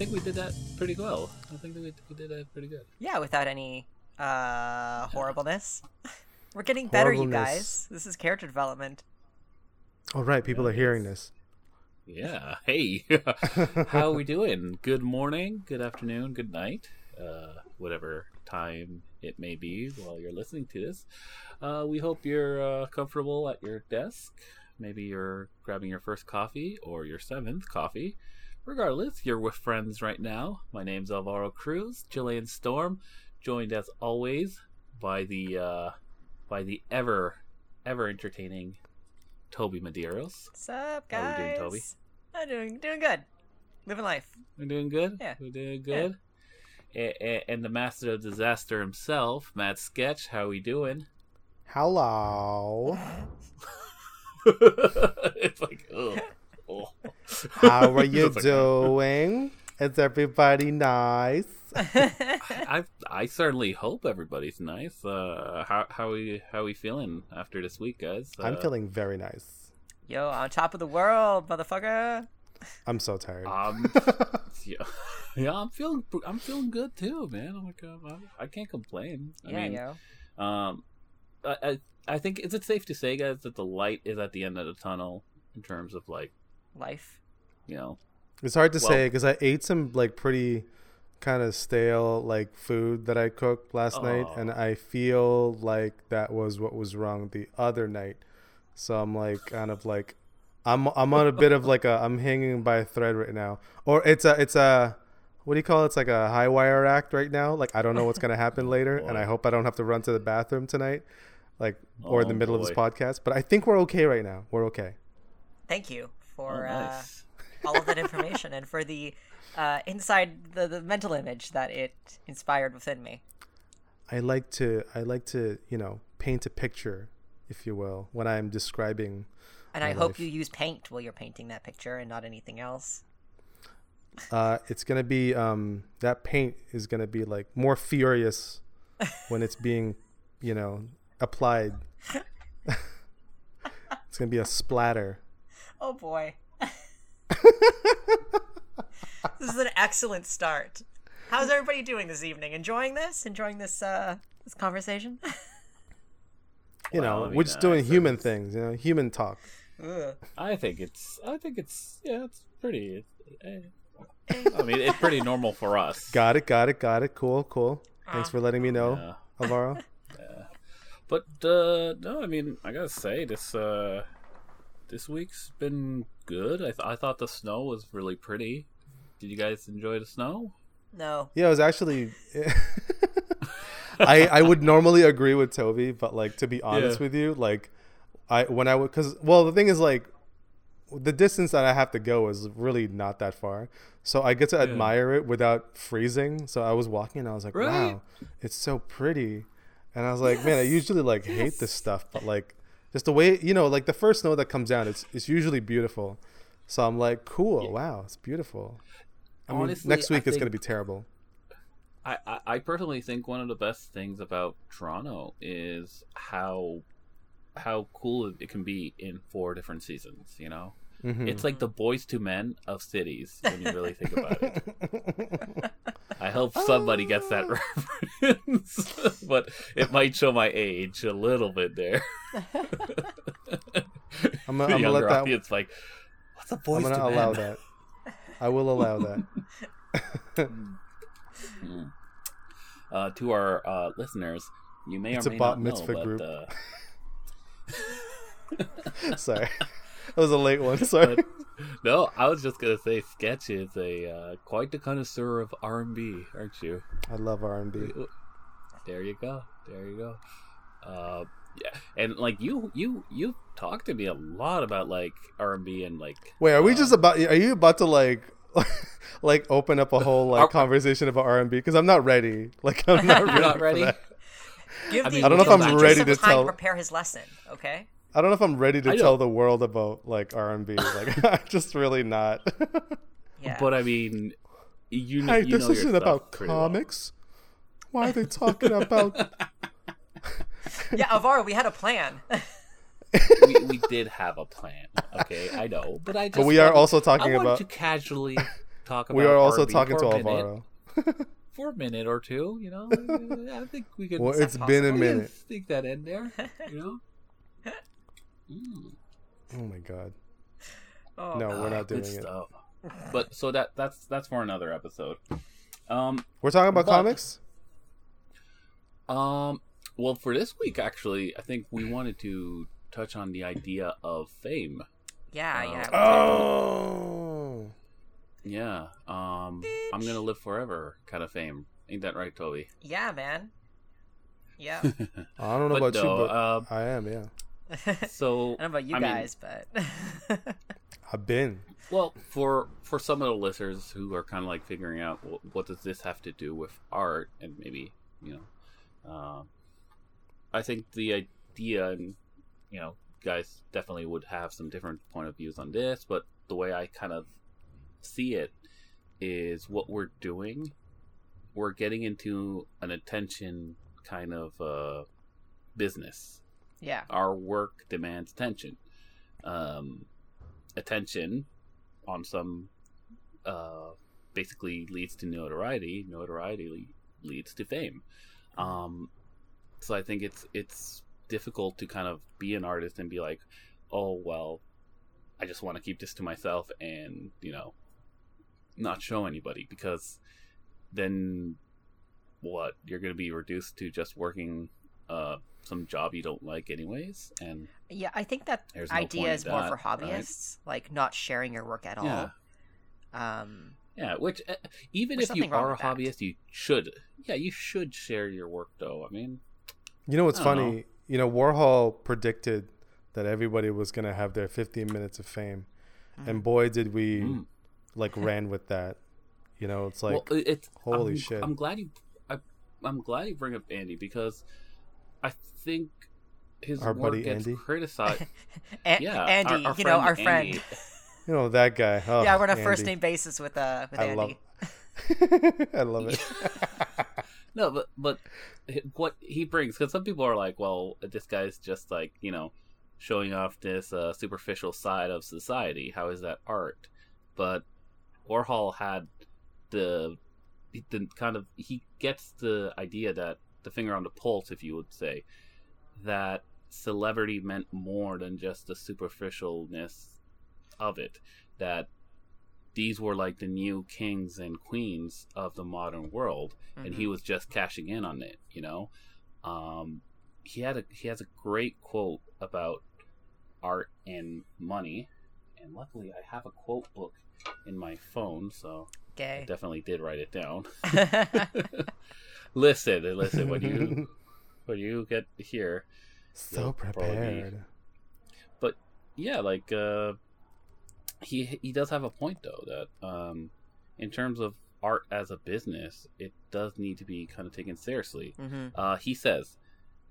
think we did that pretty well. I think that we, we did that pretty good. Yeah, without any uh horribleness. We're getting better, you guys. This is character development. All right, people are hearing this. Yeah. Hey, how are we doing? Good morning, good afternoon, good night, uh, whatever time it may be while you're listening to this. Uh, we hope you're uh, comfortable at your desk. Maybe you're grabbing your first coffee or your seventh coffee. Regardless, you're with friends right now. My name's Alvaro Cruz, Chilean Storm, joined as always by the uh, by the ever ever entertaining Toby Medeiros. What's up, guys? How guys? we doing, Toby? I'm doing doing good. Living life. We're doing good. Yeah. We're doing good. A- a- And the master of disaster himself, Matt Sketch. How are we doing? Hello. it's like, ugh. Oh. How are you doing? Is everybody nice? I I certainly hope everybody's nice. Uh, how how we how we feeling after this week, guys? Uh, I'm feeling very nice. Yo, on top of the world, motherfucker. I'm so tired. Um, yeah, yeah, I'm feeling I'm feeling good too, man. I'm like, um, I, I can't complain. I yeah, mean, yo. Um, I, I I think is it safe to say, guys, that the light is at the end of the tunnel in terms of like Life. you know. It's hard to well- say because I ate some like pretty kind of stale like food that I cooked last night, oh. and I feel like that was what was wrong the other night. So I'm like kind of like I'm I'm on a bit of like a I'm hanging by a thread right now, or it's a it's a what do you call it? It's like a high wire act right now. Like I don't know what's gonna happen later, and I hope I don't have to run to the bathroom tonight, like or in the Oh, middle of this podcast. But I think we're okay right now. We're okay. Thank you Oh, for nice. uh, all of that information and for the uh, inside the, the mental image that it inspired within me. I like to I like to you know paint a picture, if you will, when I'm describing. And I hope life. you use paint while you're painting that picture and not anything else. Uh, it's gonna be um, that paint is gonna be like more furious when it's being, you know, applied. it's gonna be a splatter. Oh boy. this is an excellent start. How's everybody doing this evening? Enjoying this? Enjoying this uh this conversation? You Well, know, I mean, we're just uh, doing so human it's- things. You know, human talk. Ugh. I think it's I think it's yeah, it's pretty. eh. I mean, it's pretty normal for us. Got it. Got it. Got it. Cool. Cool. Thanks for letting me know, Yeah. Alvaro. But uh, no, I mean, I gotta say this uh, this week's been good. I th- I thought the snow was really pretty. Did you guys enjoy the snow? No. Yeah, it was actually. I I would normally agree with Toby, but like to be honest Yeah. with you, like I when I would because well the thing is like the distance that I have to go is really not that far, so I get to admire it without freezing. So I was walking and I was like, Right. wow, it's so pretty, and I was like, man, I usually like hate this stuff, but like just the way you know like the first snow that comes down, it's it's usually beautiful. So I'm like, cool, Yeah. wow, it's beautiful. I mean, Honestly, next I week it's think- gonna be terrible. I, I, I personally think one of the best things about Toronto is how how cool it can be in four different seasons. You know, Mhm. it's like the Boyz II Men of cities when you really think about it. I hope somebody gets that reference, but it might show my age a little bit there. I'm The gonna, I'm gonna let that. audience like, what's a I'm boys gonna to allow men? that. I will allow that. Mm. Uh, to our uh, listeners, you may It's or a may bat not know, mitzvah but group. uh, Sorry, that was a late one. Sorry. But- no, I was just gonna say, Sketch is a uh, quite the connoisseur of R and B, aren't you? I love R and B. There you go. There you go. Uh, yeah, and like you, you, you talked to me a lot about like R and B and like. Wait, are we just about? Are you about to like, like open up a whole like Are- conversation about R and B? Because I'm not ready. Like I'm not ready. You're not ready. Give I the, mean, I don't know if I'm ready to tell- prepare his lesson, okay? I don't know if I'm ready to tell the world about like R and B. Like I'm just really not. Yeah. But I mean, you know, hey, you this know your isn't about pretty well. comics. Why are they talking about? Yeah, Alvaro, we had a plan. we, we did have a plan. Okay, I know, but I just But we are also talking I wanted about- to casually talk about. we are also RB talking to for a minute- Alvaro. for a minute or two. You know, I think we could. Well, that it's been a possible? we can minute. Stick that in there. You know. Mm. Oh my god. Oh, No, we're Ah, not doing good it. stuff. But so that that's that's for another episode. Um, We're talking about But- comics. um, well, for this week, actually, I think we wanted to touch on the idea of fame. Yeah, Uh, yeah. Oh. Yeah. Um, I'm gonna live forever, kind of fame. Ain't that right, Toby? Yeah, man. Yeah. I don't know But about you, but uh, I am. Yeah, I So don't know about you I mean, guys, but I've been. Well, for for some of the listeners who are kind of like figuring out well, what does this have to do with art, and maybe you know, um, I think the idea, and you know, guys definitely would have some different point of views on this, but the way I kind of see it is what we're doing. We're getting into an attention kind of uh, business yeah, our work demands attention. Um, attention on some uh, basically leads to notoriety. Notoriety le- leads to fame. Um, so I think it's it's difficult to kind of be an artist and be like, oh well, I just want to keep this to myself and you know not show anybody because then what you're going to be reduced to just working uh, some job you don't like anyways and yeah. I think that There's no idea is more that, for right? hobbyists, like not sharing your work at all. Yeah. Um, yeah which uh, even if you are a with that. hobbyist you should yeah you should share your work though i mean You know what's funny? know. You know, Warhol predicted that everybody was gonna have their 15 minutes of fame, and boy, did we Mm. like ran with that. You know, it's like well, it's holy I'm, shit. i'm glad you I, i'm glad you bring up andy because i think his Our work buddy gets Andy? criticized A- yeah Andy, our, our you know, our friend. You know that guy. Oh, yeah, we're on a first name basis with uh with I Andy. love. I love it. no, but but what he brings because some people are like, well, this guy's just like you know showing off this uh, superficial side of society. How is that art? But Warhol had the the kind of he gets the idea that the finger on the pulse, if you would say, that celebrity meant more than just the superficialness of it. That these were like the new kings and queens of the modern world and he was just cashing in on it you know? Um he had a he has a great quote about art and money and luckily i have a quote book in my phone so i definitely did write it down listen listen when you when you get here so You'll be- prepared. but yeah like uh he he does have a point though that um in terms of art as a business it does need to be kind of taken seriously hmm uh he says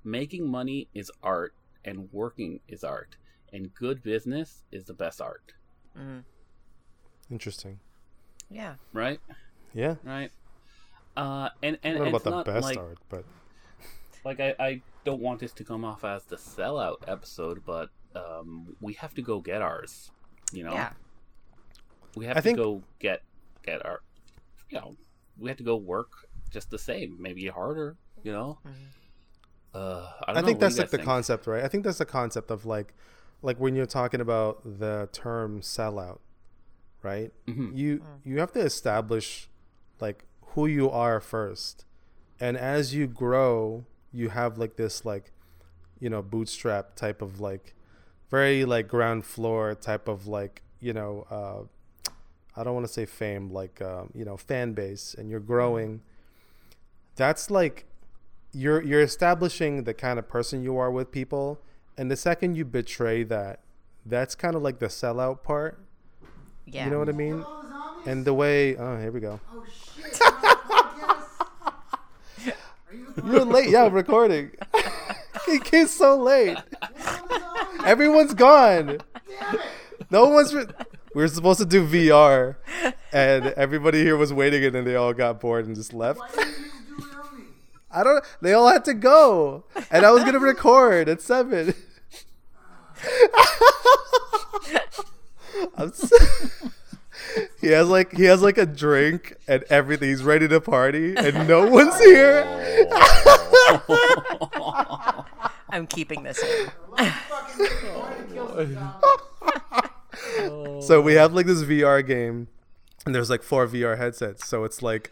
making money is art and working is art and good business is the best art Mm-hmm. Interesting. Yeah. right Yeah. right uh and I and, don't know and about it's the not best like, art, but like I, I don't want this to come off as the sellout episode but um we have to go get ours you know Yeah. we have I to think- go get get our you know we have to go work just the same maybe harder you know Mhm. uh i, I, don't know. think What that's like guys the think? concept, right? I think that's the concept of like, like when you're talking about the term sellout, right? Mhm. You you have to establish like who you are first, and as you grow, you have like this like, you know, bootstrap type of like, very like ground floor type of like you know, uh, I don't want to say fame, like um, you know, fan base, and you're growing. That's like you're you're establishing the kind of person you are with people. And the second you betray that that's kind of like the sellout part. Yeah. you know what i mean? And the way oh here we go. Oh shit! I'm on a podcast. Are you you're late yeah I'm recording it came so late everyone's gone Damn it! no one's re- we were supposed to do vr and everybody here was waiting and then they all got bored and just left Why didn't you do it early? I don't. They all had to go, and I was gonna record at seven. I'm s he has like he has like a drink and everything. He's ready to party, and no one's here. I'm keeping this in. Fucking trying to kill some zombies. So we have like this VR game, and there's like four VR headsets. So it's like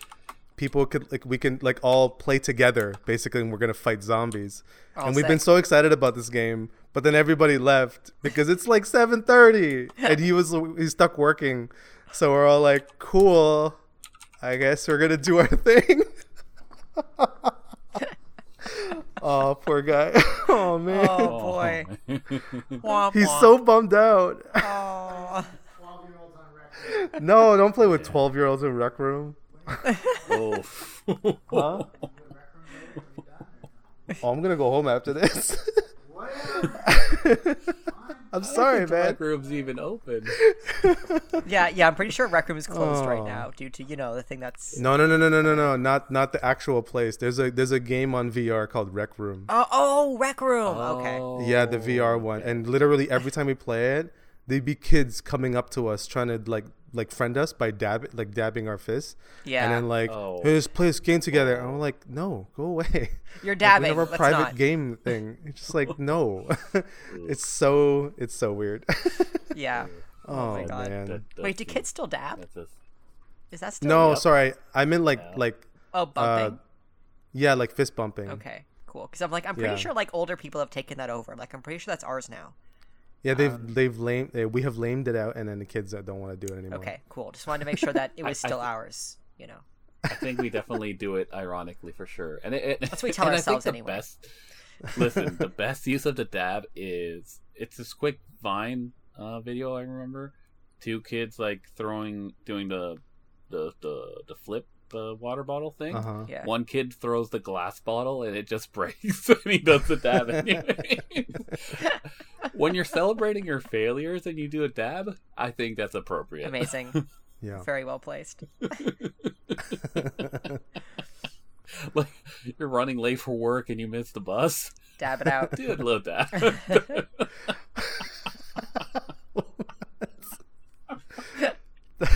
people could like we can like all play together basically, and we're gonna fight zombies. All and we've been so excited about this game, but then everybody left because it's like 7:30, and he was he's stuck working. So we're all like, cool. I guess we're gonna do our thing. oh, poor guy. Oh man. Oh boy. Womp He's womp. so bummed out. Oh. 12 year olds on record. No, don't play with 12 year olds in Rec Room. oh. Huh? Oh, I'm gonna go home after this. Whatever. I'm sorry, The man. rec room's even open. Yeah, yeah. I'm pretty sure Rec Room is closed right Oh. now due to you know the thing that's. No, no, no, no, no, no, no. Not not the actual place. There's a there's a game on VR called Rec Room. Oh, oh, Rec Room. Okay. Oh. Yeah, the VR one. And literally every time we play it, there'd be kids coming up to us trying to like like friend us by dab like dabbing our fists. Yeah. And then like, Oh. hey, let's play this game together. And I'm like, no, go away. You're Like, dabbing. we have our Let's private not. game thing. It's just like no. it's so it's so weird. Yeah. oh my God. man. That- Wait, do just- kids still dab? That's just, Is that still? No, Yep. sorry. I meant like Yeah. like Oh, bumping. uh, yeah, like fist bumping. okay, cool. Because I'm like, I'm pretty Yeah. sure like older people have taken that over. Like, I'm pretty sure that's ours now. Yeah, they've Um, they've lame uh, we have lamed it out, and then the kids that don't want to do it anymore. Okay, cool. Just wanted to make sure that it was I still ours. You know. I think we definitely do it ironically for sure. And it, it, That's what we tell ourselves anyway. Best, listen, the best use of the dab is it's this quick Vine uh, video I remember. Two kids like throwing, doing the the the, the flip uh, water bottle thing. Uh huh. Yeah. One kid throws the glass bottle and it just breaks, and he does the dab anyway. when you're celebrating your failures and you do a dab, I think that's appropriate. Amazing. Yeah. Very well placed. like you're running late for work and you miss the bus. Dab it out. Dude, love that. dab.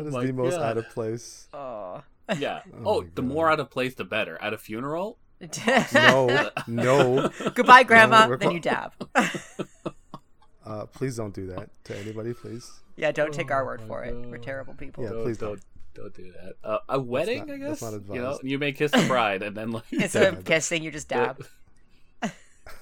Oh That is my the most God. out of place. Oh. Yeah. Oh Oh, the God. more out of place, the better. At a funeral, No, no. Goodbye, Grandma. we're then you dab. Uh, please don't do that to anybody, please. yeah, don't take our Oh word my for it. We're terrible people. Yeah, don't, please don't, don't do that. Uh, a wedding, not- I that's guess. not you know, you may kiss the bride, and then like Instead of kissing, you just dab.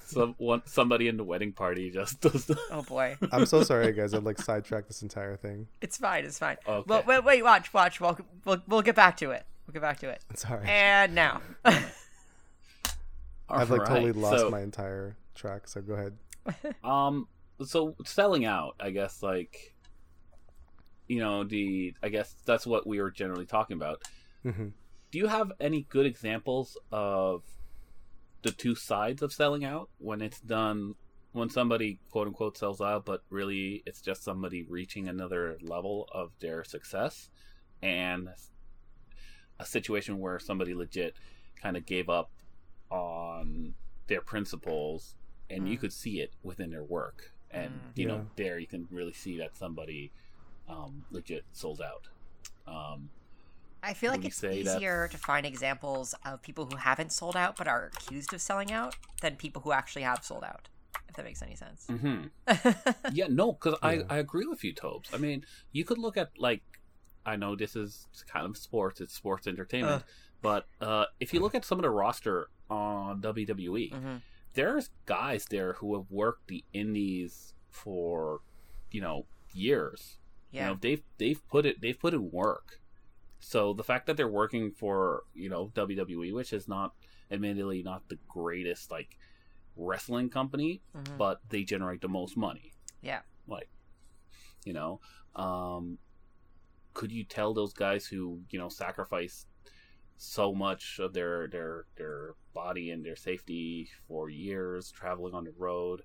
Some one somebody in the wedding party just does. The, Oh boy. I'm so sorry, guys. I've like sidetracked this entire thing. It's fine. It's fine. Okay. Well, wait, wait, watch, watch. We'll, we'll, we'll get back to it. We'll get back to it. Sorry. And now. I've like totally lost so- my entire track. So go ahead. Um, so selling out, I guess, like, you know, the I guess that's what we were generally talking about. hmm Do you have any good examples of the two sides of selling out when it's done when somebody quote unquote sells out, but really it's just somebody reaching another level of their success, and a situation where somebody legit kind of gave up on their principles, and you Mm. could see it within their work, and Mm. you Yeah. know there you can really see that somebody um, legit sold out. Um, I feel like it's say that's- easier to find examples of people who haven't sold out but are accused of selling out than people who actually have sold out. If that makes any sense. hmm Yeah, no, because Yeah. I, I agree with you, Tobes. I mean, you could look at like, I know this is kind of sports; it's sports entertainment, but uh, if you look at some of the roster on WWE, hmm there's guys there who have worked the indies for, you know, years. Yeah. You know, they've they've put it they've put in work. So the fact that they're working for you know WWE, which is not admittedly not the greatest like wrestling company, Mhm. but they generate the most money. Yeah. Like, you know, um, could you tell those guys who you know sacrifice so much of their their their body and their safety for years traveling on the road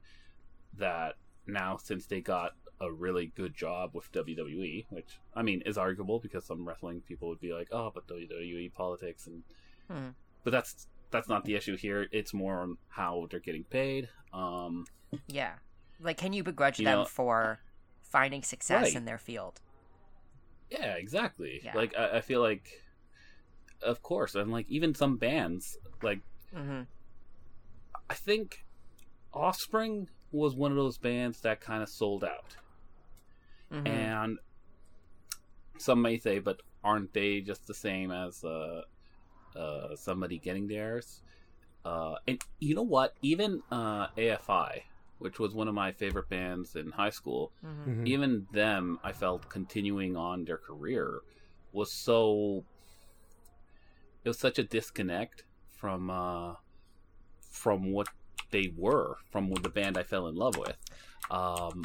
that now since they got a really good job with WWE, which I mean is arguable because some wrestling people would be like, oh, but WWE politics and Mhm. but that's that's not the issue here. It's more on how they're getting paid. Um, Yeah. Like, can you begrudge You them know- for finding success Right. in their field? yeah, exactly. Yeah. Like I, I feel like, of course, and like even some bands, like Mm-hmm. I think Offspring was one of those bands that kind of sold out. Mm-hmm. and some may say, but aren't they just the same as uh, uh, somebody getting theirs? Uh, and you know what? Even uh, AFI, which was one of my favorite bands in high school, mm-hmm. Mhm. even them, I felt continuing on their career was so. It was such a disconnect from uh, from what they were, from the band I fell in love with. Um,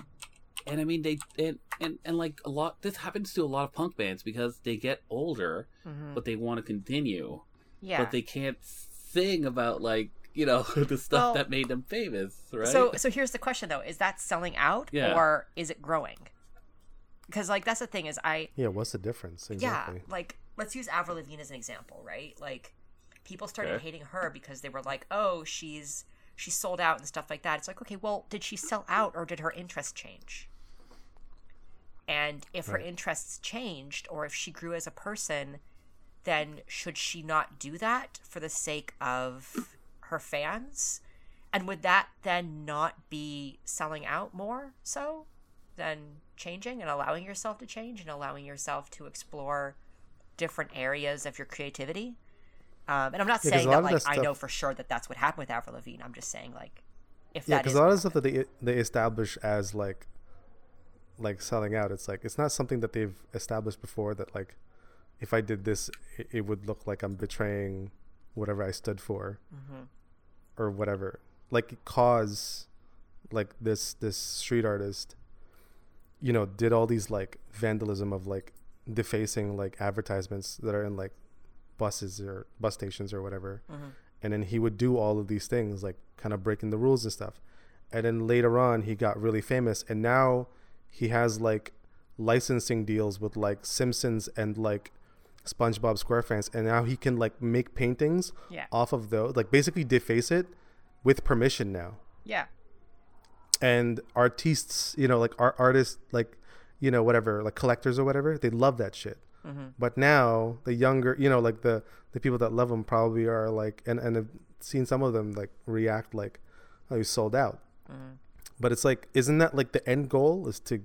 and I mean, they and, and and like a lot. This happens to a lot of punk bands because they get older, Mm-hmm. but they want to continue, Yeah. but they can't sing about like you know the stuff Well, that made them famous, right? So, so here's the question though: Is that selling out, Yeah. or is it growing? Because like that's the thing is I Yeah, what's the difference exactly? yeah like let's use Avril Lavigne as an example, right? Like people started Okay. hating her because they were like, oh, she's she sold out and stuff like that. It's like, okay, well, did she sell out or did her interest change? And if her interests changed or if she grew as a person, then should she not do that for the sake of her fans? And would that then not be selling out more so than changing and allowing yourself to change and allowing yourself to explore different areas of your creativity? Um, and I'm not Yeah, saying that like that I know for sure that that's what happened with Avril Lavigne. I'm just saying like if Yeah, because a lot of stuff that they they establish as like like selling out, it's like it's not something that they've established before. That like if I did this, it, it would look like I'm betraying whatever I stood for, Mhm. or whatever. Like cause, like this this street artist, you know, did all these like vandalism of like defacing like advertisements that are in like buses or bus stations or whatever Mhm. and then he would do all of these things like kind of breaking the rules and stuff and then later on he got really famous and now he has like licensing deals with like simpsons and like spongebob squarepants and now he can like make paintings Yeah. off of those like basically deface it with permission now Yeah. and artists you know like art artists like you know whatever like collectors or whatever they love that shit Mhm. but now the younger you know like the the people that love them probably are like and and have seen some of them like react like oh you sold out Mhm. but it's like isn't that like the end goal is to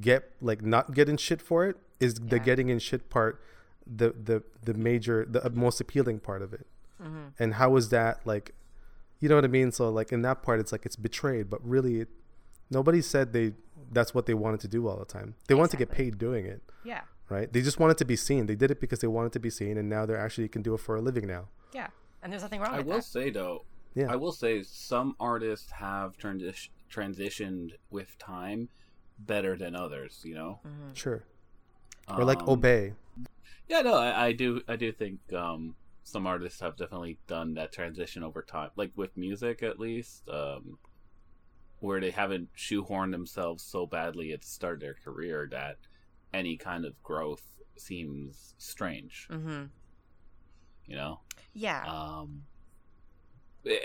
get like not getting shit for it is the getting in shit part the the the major the most appealing part of it Mhm. and how is that like you know what i mean so like in that part it's like it's betrayed but really it, nobody said they that's what they wanted to do all the time they wanted to get paid doing it Yeah. Right they just wanted to be seen they did it because they wanted to be seen and now they're actually can do it for a living now Yeah. And there's nothing wrong with that. I with will that. say though, yeah I will say some artists have transi- transitioned with time better than others. You know, Mhm. sure or like Um, obey Yeah, no, I, I do. I do think um, some artists have definitely done that transition over time, like with music at least, um, where they haven't shoehorned themselves so badly at the start of their career that any kind of growth seems strange. Mm-hmm. You know, Yeah. um,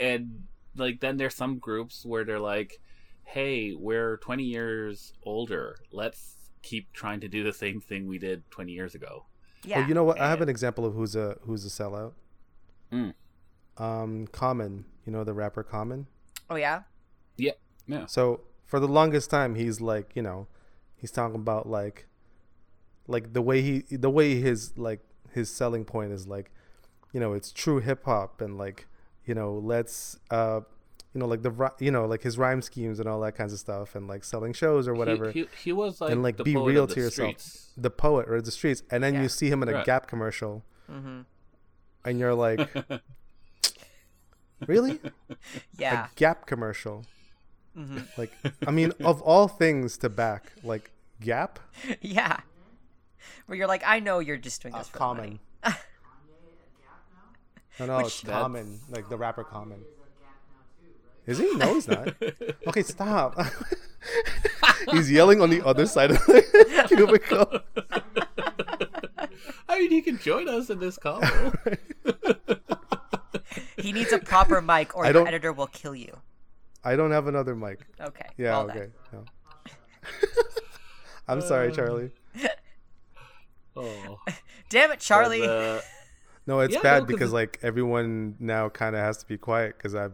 and like then there's some groups where they're like, "Hey, we're 20 years older. Let's keep trying to do the same thing we did 20 years ago." yeah. well you know what i have an example of who's a who's a sellout Mm. um common you know the rapper common oh yeah. yeah. Yeah. So for the longest time, he's like, you know, he's talking about like, like the way he, the way his like his selling point is like, you know, it's true hip hop and like, you know, let's, uh, you know, like the, you know, like his rhyme schemes and all that kinds of stuff and like selling shows or whatever. He, he, he was like, and like the be poet real of the to yourself, streets. the poet or the streets, and then Yeah. you see him in a Right. Gap commercial, Mm-hmm. and you're like, really, Yeah. a Gap commercial? hmm Like, I mean, of all things to back, like Gap, Yeah. Where you're like, I know you're just doing uh, this for the common. money. No, no, Which- it's That's- Common, like the rapper Common. Is he? No, he's not. Okay, stop. he's yelling on the other side of the cubicle. I mean, he can join us in this combo. He needs a proper mic, or I your editor will kill you. I don't have another mic. Okay. Yeah, well okay. No. I'm sorry, Charlie. Oh, Damn it, Charlie. But, uh, No, it's Yeah, bad no, 'cause because it- like everyone now kind of has to be quiet because I'm,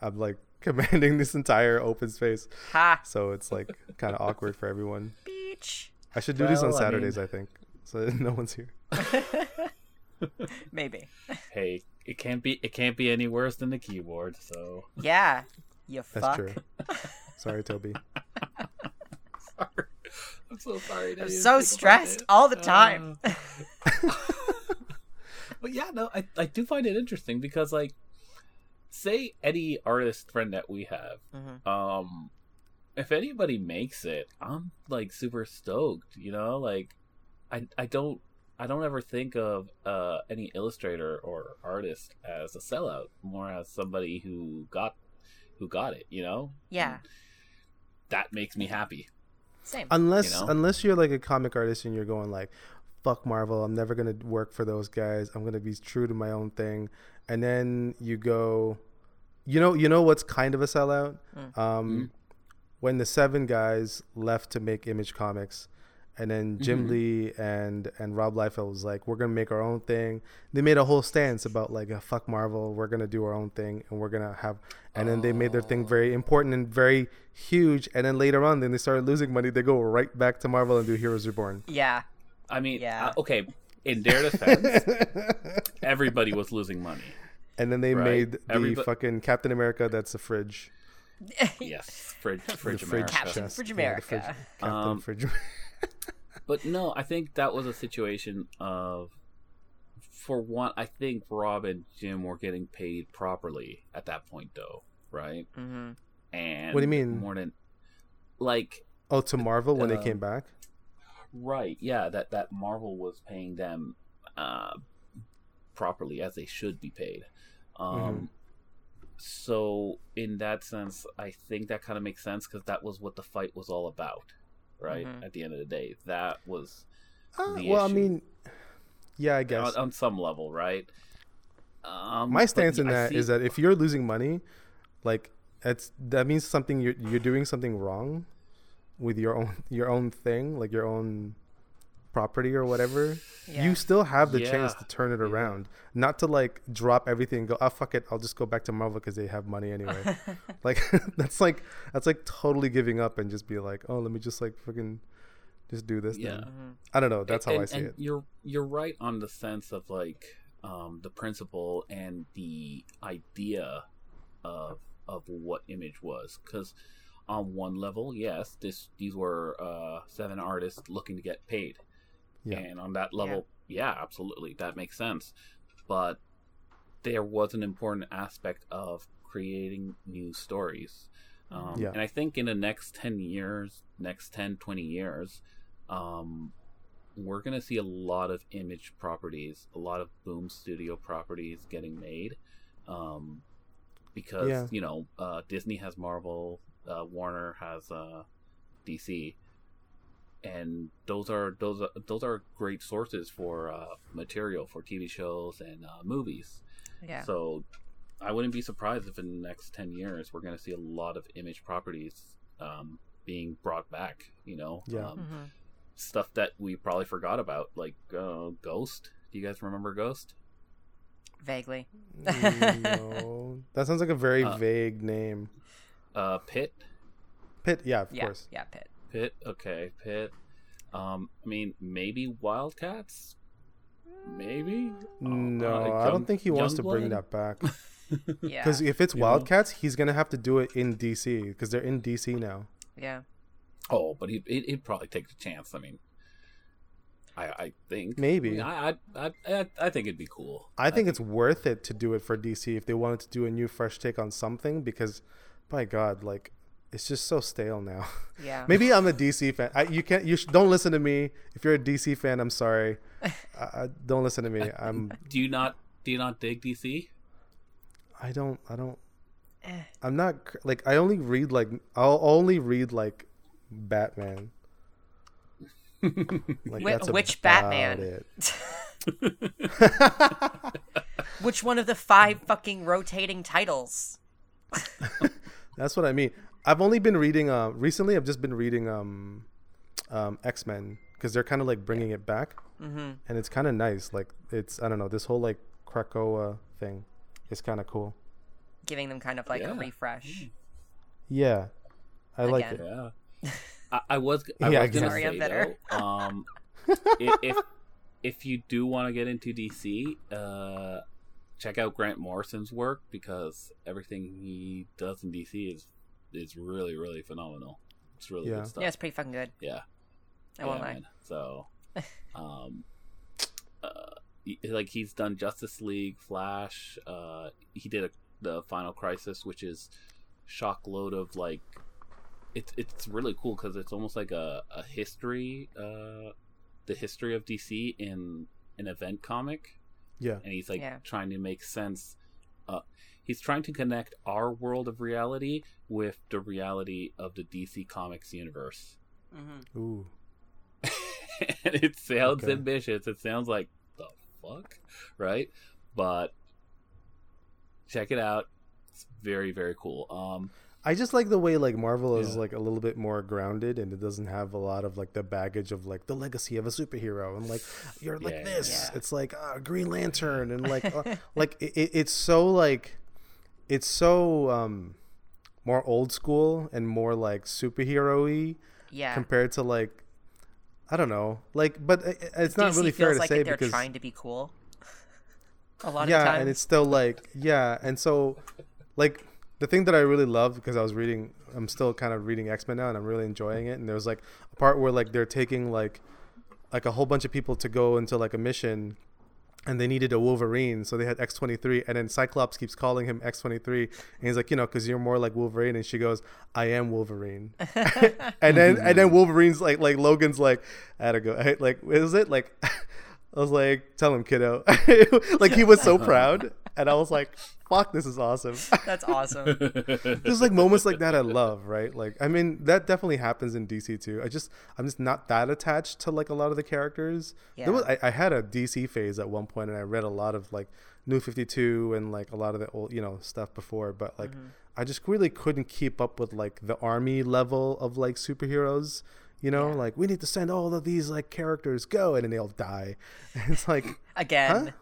I'm like commanding this entire open space, ha. so it's like kind of awkward for everyone. Beach. I should do this on Well, I mean- Saturdays, I think, so that no one's here. Maybe. hey, it can't be it can't be any worse than the keyboard. So Yeah. You That's fuck. true. Sorry, Toby. I'm so sorry. I'm so stressed all the time. Uh, but yeah, no, I I do find it interesting because like, say any artist friend that we have, Mhm. um, if anybody makes it, I'm like super stoked. You know, like, I I don't. I don't ever think of uh, any illustrator or artist as a sellout, more as somebody who got who got it. You know, Yeah. that makes me happy. Same. Unless You know? unless you're like a comic artist and you're going like, fuck Marvel, I'm never gonna work for those guys. I'm gonna be true to my own thing. And then you go, you know, you know what's kind of a sellout. Mm. Um, when the seven guys left to make Image Comics, and then Jim Mhm. Lee and and Rob Liefeld was like, we're gonna make our own thing. They made a whole stance about like, uh, fuck Marvel, we're gonna do our own thing, and we're gonna have. And then they made their thing very important and very huge. And then later on, then they started losing money. They go right back to Marvel and do Heroes Reborn. yeah. I mean, Yeah. uh, okay. In their defense, everybody was losing money. And then they Right. made the Everybo- fucking Captain America. That's a fridge. Yes, fridge, The fridge, fridge America. Captain chest. Fridge Yeah, the America. fridge- Captain Um, Fridge. But no, I think that was a situation of, for one, I think Rob and Jim were getting paid properly at that point, though, right? Mm-hmm. And What do you mean? More than, like, oh, to Marvel when they um, came back. right? Yeah, that that Marvel was paying them uh, properly as they should be paid. Um, Mhm. So in that sense, I think that kind of makes sense because that was what the fight was all about, right? Mhm. At the end of the day, that was Uh, the well, I mean, yeah, I guess. on, on some level, right? Um, My stance in I that see- is that if you're losing money, like it's that means something you're you're doing something wrong with your own your own thing, like your own property or whatever. Yeah. You still have the chance to turn it around, not to like drop everything and go, oh fuck it, I'll just go back to Marvel because they have money anyway. like that's like that's like totally giving up and just be like, oh, let me just like fucking just do this. Yeah. Then. Mhm. I don't know. That's how and, I see and it. You're you're right on the sense of like um, the principle and the idea of of what image was because on one level, yes, this these were uh, seven artists looking to get paid, Yeah. and on that level, yeah. absolutely, that makes sense. But there was an important aspect of creating new stories. Um, Yeah. And I think in the next 10 years, next 10, 20 years, um, we're going to see a lot of image properties, a lot of Boom Studio properties getting made. Um, because, Yeah. you know, uh, Disney has Marvel, uh, Warner has uh, DC. And those are those are those are great sources for uh, material for TV shows and uh, movies. Yeah. So I wouldn't be surprised if in the next 10 years we're going to see a lot of image properties um, being brought back, you know? Yeah. Um, Mhm. Stuff that we probably forgot about, like uh, Ghost. Do you guys remember Ghost? Vaguely. no, that sounds like a very Uh, vague name. Uh, Pit? Pit, yeah, of Yeah. course. Yeah. Pit. Pit? Okay, Pit. Um, I mean, maybe Wildcats? Maybe? No, Uh, I don't think he wants to bring Youngblood? that back. Yeah. Because if it's You know? Wildcats, he's gonna have to do it in DC because they're in DC now. Yeah. Oh, but he'd, he'd, he'd probably take the chance. I mean, I, I think. Maybe. I, mean, I, I, I, I think it'd be cool. I think it's worth it to do it for DC if they wanted to do a new fresh take on something because, by God, like it's just so stale now. Yeah. Maybe I'm a DC fan. I, you can't. You sh- don't listen to me. If you're a DC fan, I'm sorry. I, I, don't listen to me. I'm. Do you not do you not dig DC? I don't. I don't. Eh. I'm not like I only read like I'll only read like Batman. Like Whi- that's which Batman? it. Which one of the five fucking rotating titles? That's what I mean. I've only been reading. Uh, recently, I've just been reading um, um, X Men because they're kind of like bringing it back, Mm-hmm. and it's kind of nice. Like it's I don't know this whole like Krakoa thing is kind of cool. Giving them kind of like a refresh. Yeah, I like it. Yeah. I, I was. I Yeah, was gonna Sorry, I'm say bitter. though, um, if if you do want to get into DC, uh, check out Grant Morrison's work because everything he does in DC is is really really phenomenal. It's really Yeah. good stuff. Yeah, it's pretty fucking good. Yeah. I won't lie. man. So, um, uh, like he's done Justice League, Flash. Uh, he did a, the Final Crisis, which is shock load of like, it's it's really cool because it's almost like a a history, uh, the history of DC in an event comic, Yeah, and he's like Yeah. trying to make sense. Uh, he's trying to connect our world of reality with the reality of the DC Comics universe Mm-hmm. ooh, and it sounds Okay. ambitious. It sounds like the fuck, right? But check it out. It's very very cool. Um, I just like the way like Marvel is Yeah. like a little bit more grounded and it doesn't have a lot of like the baggage of like the legacy of a superhero and like you're like Yeah, this. yeah. It's like uh, Green Lantern and like uh, like it, it- it's so like it's so um more old school and more like superhero-y Yeah. compared to like I don't know like but it- it's not DC really fair feels to like say they're because trying to be cool. A lot of yeah times. and it's still like yeah and so like the thing that i really love because i was reading i'm still kind of reading x-men now and i'm really enjoying it and there was like a part where like they're taking like like a whole bunch of people to go into like a mission and they needed a wolverine so they had x23 and then cyclops keeps calling him x23 and he's like you know because you're more like wolverine and she goes i am wolverine. And then and then wolverine's like like logan's like i had to go I- like is it? Like i was like tell him kiddo. Like he was so proud and i was like fuck this is awesome That's awesome. there's like moments like that I love, right? Like, I mean, that definitely happens in DC too. I just, I'm just not that attached to like a lot of the characters. There was, Yeah. I, I had a DC phase at one point, and I read a lot of like New Fifty Two and like a lot of the old, you know, stuff before. But like, mm-hmm. I just really couldn't keep up with like the army level of like superheroes. You know, Yeah. like we need to send all of these like characters go, and then they all die. And it's like, Again.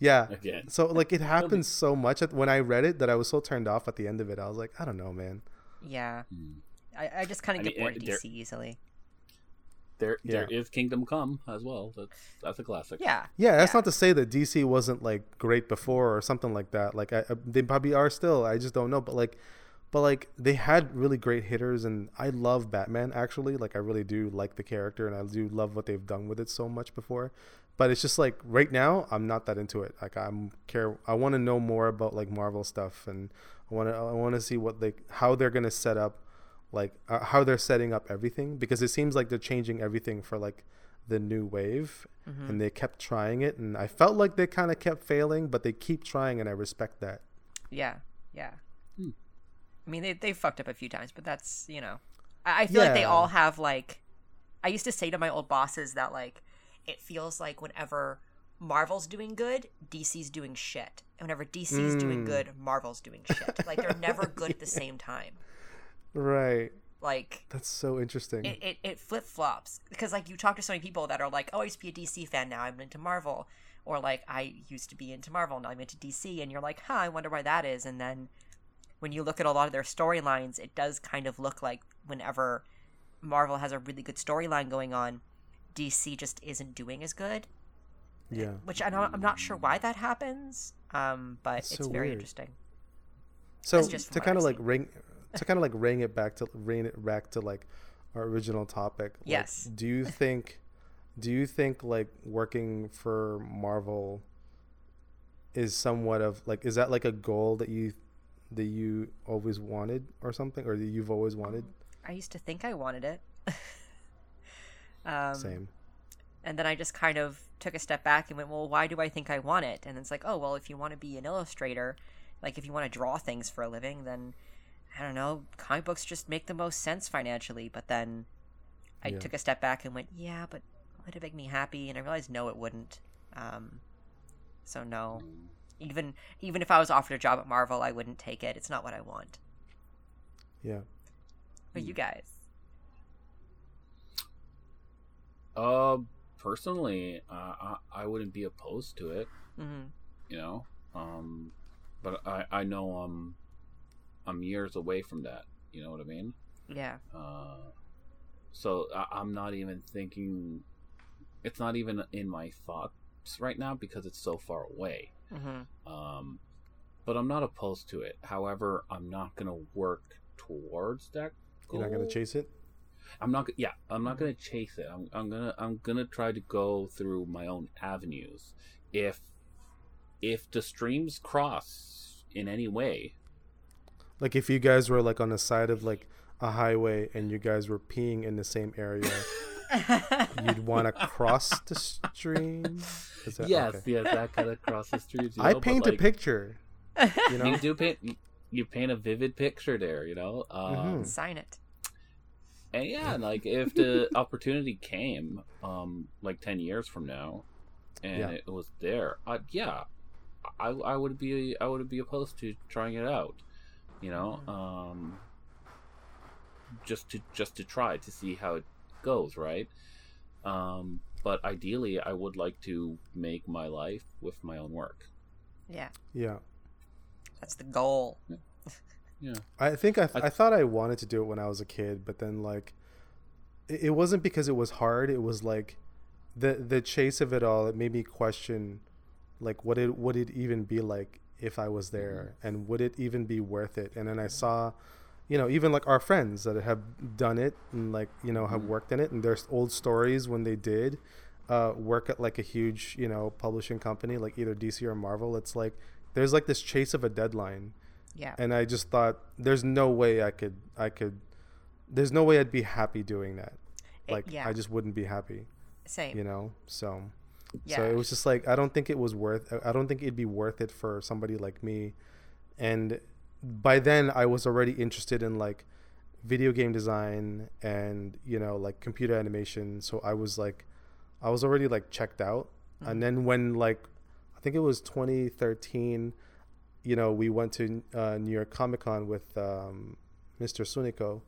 Yeah. Again. So like it happens so much at, when I read it that I was so turned off at the end of it. I was like, I don't know, man. Yeah. Hmm. I, I just kind of get mean, bored of there- DC easily. there there Yeah. is Kingdom Come as well. That's that's a classic. Yeah. Yeah, that's Yeah. not to say that DC wasn't like great before or something like that. Like I, I, they probably are still. I just don't know. But like, but like they had really great hitters, and I love Batman actually. Like I really do like the character, and I do love what they've done with it so much before. But it's just like right now, I'm not that into it. Like I'm care. I want to know more about like Marvel stuff, and I want to. I want to see what they how they're gonna set up, like uh, how they're setting up everything because it seems like they're changing everything for like the new wave Mm-hmm. and they kept trying it and i felt like they kind of kept failing but they keep trying and i respect that Yeah. Yeah. Hmm. I mean, they they fucked up a few times, but that's you know, I, I feel like they all have like. I used to say to my old bosses that like, it feels like whenever Marvel's doing good, DC's doing shit, and whenever DC's doing Mm. good, Marvel's doing shit. like they're never good at the same time. right. Like that's so interesting. it, it, it flip flops because like you talk to so many people that are like oh i used to be a dc fan now i'm into marvel. Or like i used to be into marvel now i'm into dc and you're like huh i wonder why that is. And then when you look at a lot of their storylines it does kind of look like whenever marvel has a really good storyline going on dc just isn't doing as good. Yeah. Which I i'm not sure why that happens um, but it's so very weird. interesting. So to kind of like ring to kind of like ring it back to rein it back to like our original topic like, Yes. do you think do you think like working for marvel is somewhat of like is that like a goal that you that you always wanted or something or that you've always wanted? I used to think i wanted it um, same And then I just kind of took a step back and went, well, why do I think I want it? And it's like, oh, well, if you want to be an illustrator, like if you want to draw things for a living, then I don't know, comic books just make the most sense financially. But then I Yeah. took a step back and went, yeah, but would it make me happy? And I realized no, it wouldn't. Um, so no. Even even if I was offered a job at Marvel, I wouldn't take it. It's not what I want. Yeah. But you guys, Uh, personally, uh, I, I wouldn't be opposed to it. hmm You know, um, but I I know I'm I'm years away from that. You know what I mean? yeah, Uh, so I, I'm not even thinking. It's not even in my thoughts right now because it's so far away. hmm Um, but I'm not opposed to it. However, I'm not gonna work towards that. You're not gonna chase it. I'm not. Yeah, I'm not gonna chase it. I'm, I'm gonna. I'm gonna try to go through my own avenues. If if the streams cross in any way, Like if you guys were like on the side of like a highway and you guys were peeing in the same area, you'd want to cross the stream. Is that- yes, okay. yes, that kind of crosses streams. You I know, but, paint like, a picture. You know. You do paint. you- You paint a vivid picture there. You know. Um, Mhm. sign it. And yeah, like if the opportunity came, um, like ten years from now, and Yeah. it was there, uh, yeah, I I would be I would be opposed to trying it out, you know, um, just to just to try to see how it goes, right? Um, but ideally, I would like to make my life with my own work. Yeah, Yeah. that's the goal. Yeah, I think I, I- I thought I wanted to do it when I was a kid, but then like, it, it wasn't because it was hard. It was like, the the chase of it all. It made me question, like, what it would it even be like if I was there, and would it even be worth it? And then I saw, you know, even like our friends that have done it and like you know have Mhm. worked in it, and there's old stories when they did. Uh, work at like a huge, you know, publishing company like either DC or Marvel. It's like there's like this chase of a deadline, Yeah, and I just thought there's no way I could I could there's no way I'd be happy doing that. It- Like yeah, I just wouldn't be happy, same. you know. So yeah, so it was just like I don't think it was worth I don't think it'd be worth it for somebody like me. And by then I was already interested in like video game design and you know like computer animation, so I was like I was already like checked out. And mm-hmm. then when like I think it was 2013 you know, we went to uh, New York Comic Con with um, Mr. Suniko,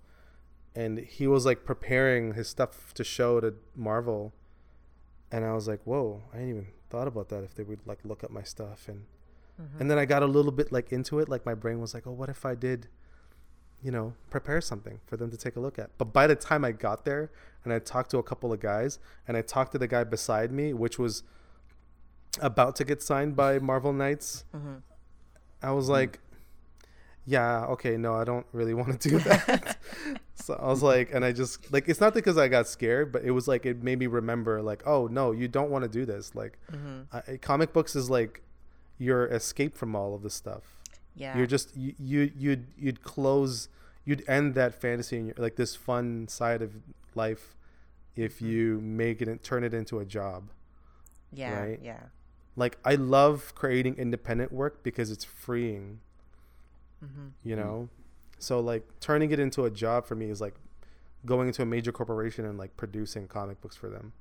and he was like preparing his stuff to show to Marvel, and I was like, "Whoa, I didn't even thought about that. If they would like look at my stuff." And and then I got a little bit like into it. Like my brain was like, "Oh, what if I did, you know, prepare something for them to take a look at?" But by the time I got there, and I talked to a couple of guys, and I talked to the guy beside me, which was about to get signed by Marvel Knights. Mhm. I was like, yeah, okay, no, I don't really want to do that. so I was like, and I just like, it's not because I got scared, but it was like it made me remember, like, oh no, you don't want to do this. Like, Mhm. I, comic books is like your escape from all of this stuff. yeah, You're just you, you you'd you'd close, you'd end that fantasy and like this fun side of life if Mm-hmm. you make it turn it into a job yeah, right? yeah. Like I love creating independent work because it's freeing, hmm you know. So like turning it into a job for me is like going into a major corporation and like producing comic books for them.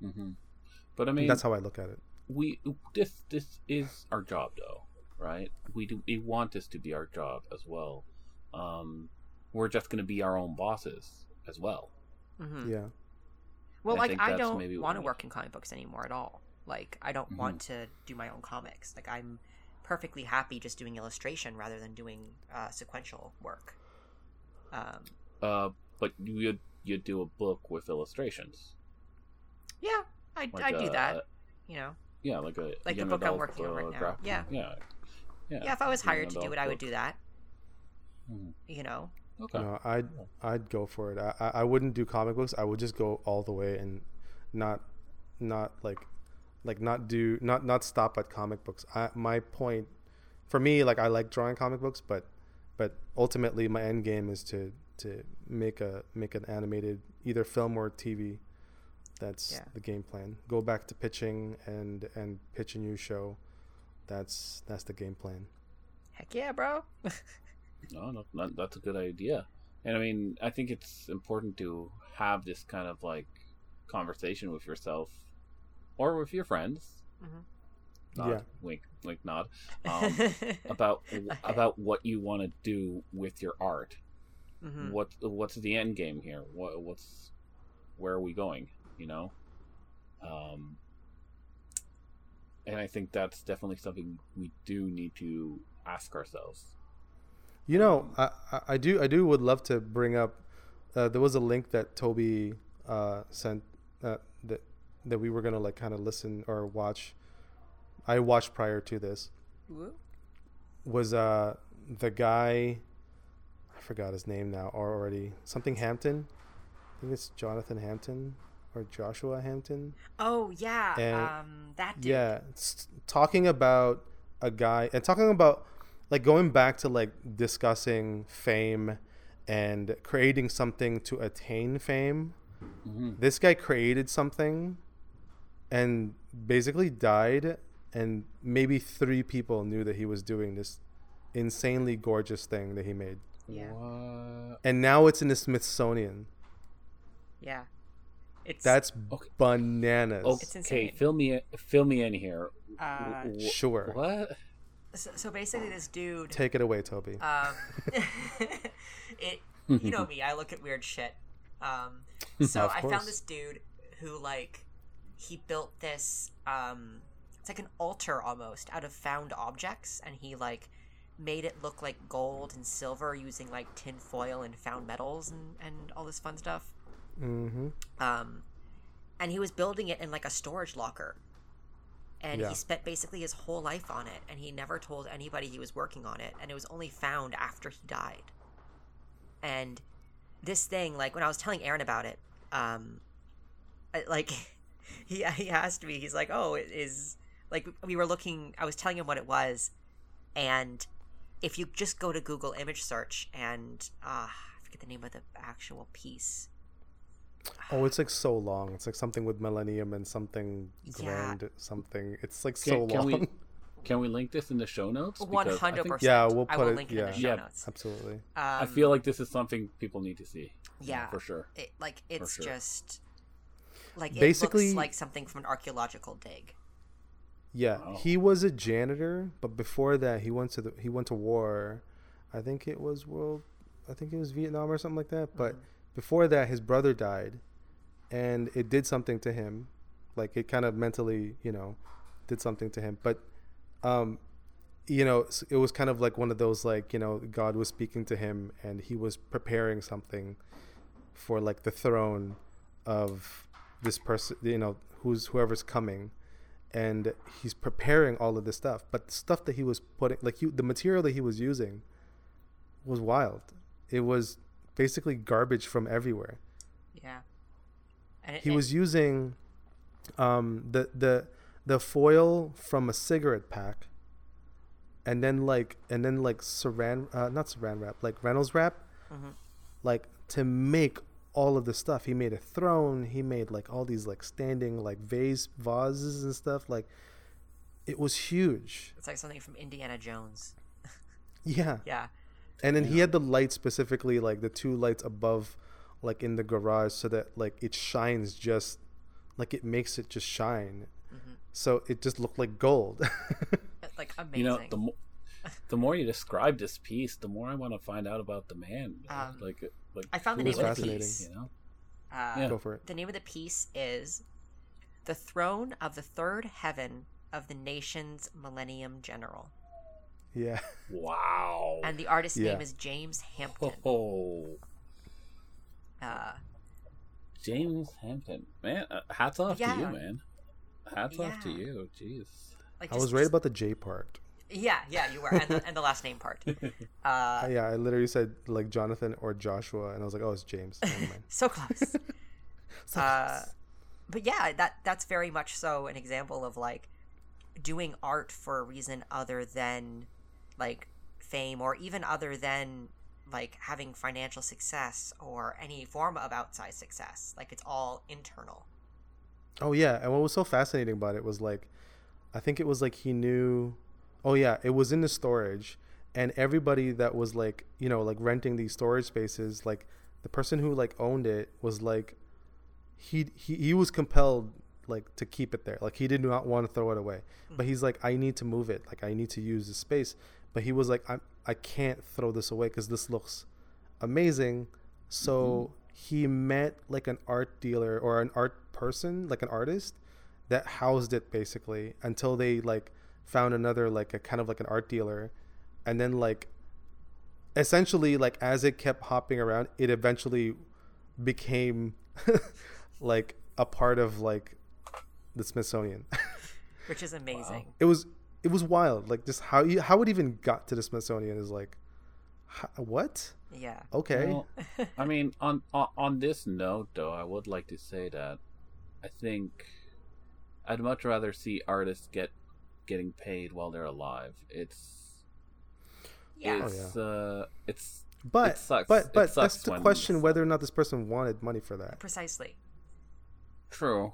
hmm but I mean, That's how I look at it. we this this is our job though right we do we want this to be our job as well um we're just going to be our own bosses as well hmm Yeah. Well, I like think I don't want to work in comic books anymore at all. Like I don't Mm-hmm. want to do my own comics. Like I'm perfectly happy just doing illustration rather than doing uh, sequential work. Um, uh but you would you'd do a book with illustrations yeah, I like I do a- that. You know, yeah like a Like the book I'm working on right now. graphic- Yeah. yeah yeah yeah. if I was hired to do adult it, I would do that. Mhm. You know, okay No, I'd I'd go for it. I I I wouldn't do comic books. I would just go all the way and not not like like not do not not stop at comic books. I, my point for me like I like drawing comic books, but but ultimately my end game is to to make a make an animated either film or TV. That's Yeah. the game plan. Go back to pitching and and pitch a new show. That's that's the game plan. heck yeah, bro. no, no that, that's a good idea and i mean i think it's important to have this kind of like conversation with yourself or with your friends Mhm. nod, Yeah. wink, wink, nod, um, about about what you want to do with your art. Mhm. What what's the end game here? What what's where are we going? You know, um, and I think that's definitely something we do need to ask ourselves. You know, I, I- I do I do would love to bring up. Uh, there was a link that Toby uh, sent uh, that that we were gonna like kind of listen or watch. I watched prior to this Woo. was uh the guy. I forgot his name now or already something Hampton. I think it's Jonathan Hampton or Joshua Hampton. Oh yeah, And- um, that dude. Yeah, it's talking about a guy and talking about like going back to like discussing fame and creating something to attain fame. Mhm. This guy created something and basically died and maybe 3 people knew that he was doing this insanely gorgeous thing that he made. Yeah. What? And now it's in the Smithsonian. Yeah, it's That's Okay. bananas. It's Okay, insane. fill me fill me in here. Uh, Wh- Sure. What? so, so basically this dude. Take it away, Toby. Um, it you know me, I look at weird shit. Um, so I found this dude who like he built this um, it's like an altar almost out of found objects, and he like made it look like gold and silver using like tin foil and found metals and and all this fun stuff. mhm. Um, and he was building it in like a storage locker. And Yeah. he spent basically his whole life on it, and he never told anybody he was working on it, and it was only found after he died. And this thing, like when I was telling Aaron about it, um, I- like he he asked me, he's like, "Oh, it is like we were looking." I was telling him what it was, and if you just go to Google image search and uh, I forget the name of the actual piece. Oh, it's like so long. It's like something with millennium and something Yeah. grand something. It's like so can long. we can we link this in the show notes? One Because I hundred think- percent. Yeah, we'll I put will it- link it in the yeah. show Yeah. notes. Absolutely. Um, I feel like this is something people need to see. yeah, for sure. It, like it's sure. just like it Basically- looks like something from an archaeological dig. Yeah, Wow. he was a janitor, but before that, he went to the he went to war. I think it was world. I think it was Vietnam or something like that. But before that, his brother died, and it did something to him. Like it kind of mentally, you know, did something to him. But, um, you know, it was kind of like one of those like you know God was speaking to him, and he was preparing something for like the throne of this person. You know, who's whoever's coming and he's preparing all of this stuff but the stuff that he was putting like he, the material that he was using was wild it was basically garbage from everywhere Yeah, and he it- was using um the the the foil from a cigarette pack and then like and then like saran uh, not saran wrap like reynolds wrap Mhm. like to make all of the stuff. He made a throne. He made like all these like standing like vase vases and stuff. Like it was huge. It's like something from Indiana Jones. yeah. Yeah, and then he had the lights specifically like the two lights above like in the garage so that like it shines just like it makes it just shine. Mm-hmm. so it just looked like gold. Like amazing. You know, the more the more you describe this piece, the more I want to find out about the man. Um, like, like I found the name of the fascinating. piece. you know, Uh, Yeah. go for it The name of the piece is "The Throne of the Third Heaven of the Nation's Millennium General," yeah wow. and the artist's Yeah. name is James Hampton. Oh, Uh, James Hampton, man, uh, hats off to you, man. Hats off to you. Jeez. like i was right just- about the j part Yeah, yeah, you were, and the, and the last name part. Uh, yeah i literally said like jonathan or joshua and i was like oh it's james Never mind. so close. So Uh, close. but yeah, that that's very much so an example of like doing art for a reason other than like fame or even other than like having financial success or any form of outside success. Like it's all internal. Oh yeah, and what was so fascinating about it was like, I think it was like he knew. Oh yeah, it was in the storage, and everybody that was like you know like renting these storage spaces, like the person who like owned it was like, he he he was compelled like to keep it there. Like he did not want to throw it away, but he's like, I need to move it. Like I need to use the space. But he was like, I I can't throw this away because this looks amazing. So mm-hmm. he met like an art dealer or an art person, like an artist, that housed it basically until they like found another like a kind of like an art dealer, and then like essentially like as it kept hopping around, it eventually became like a part of like the Smithsonian. which is amazing. it was it was wild. Like just how you how it even got to the Smithsonian is like, what? Yeah. Okay. Well, I mean, on, on on this note, though, I would like to say that I think I'd much rather see artists get getting paid while they're alive. It's Yeah. it's uh it's but it sucks. but It but that's the question whether or not this person wanted money for that. Precisely. true.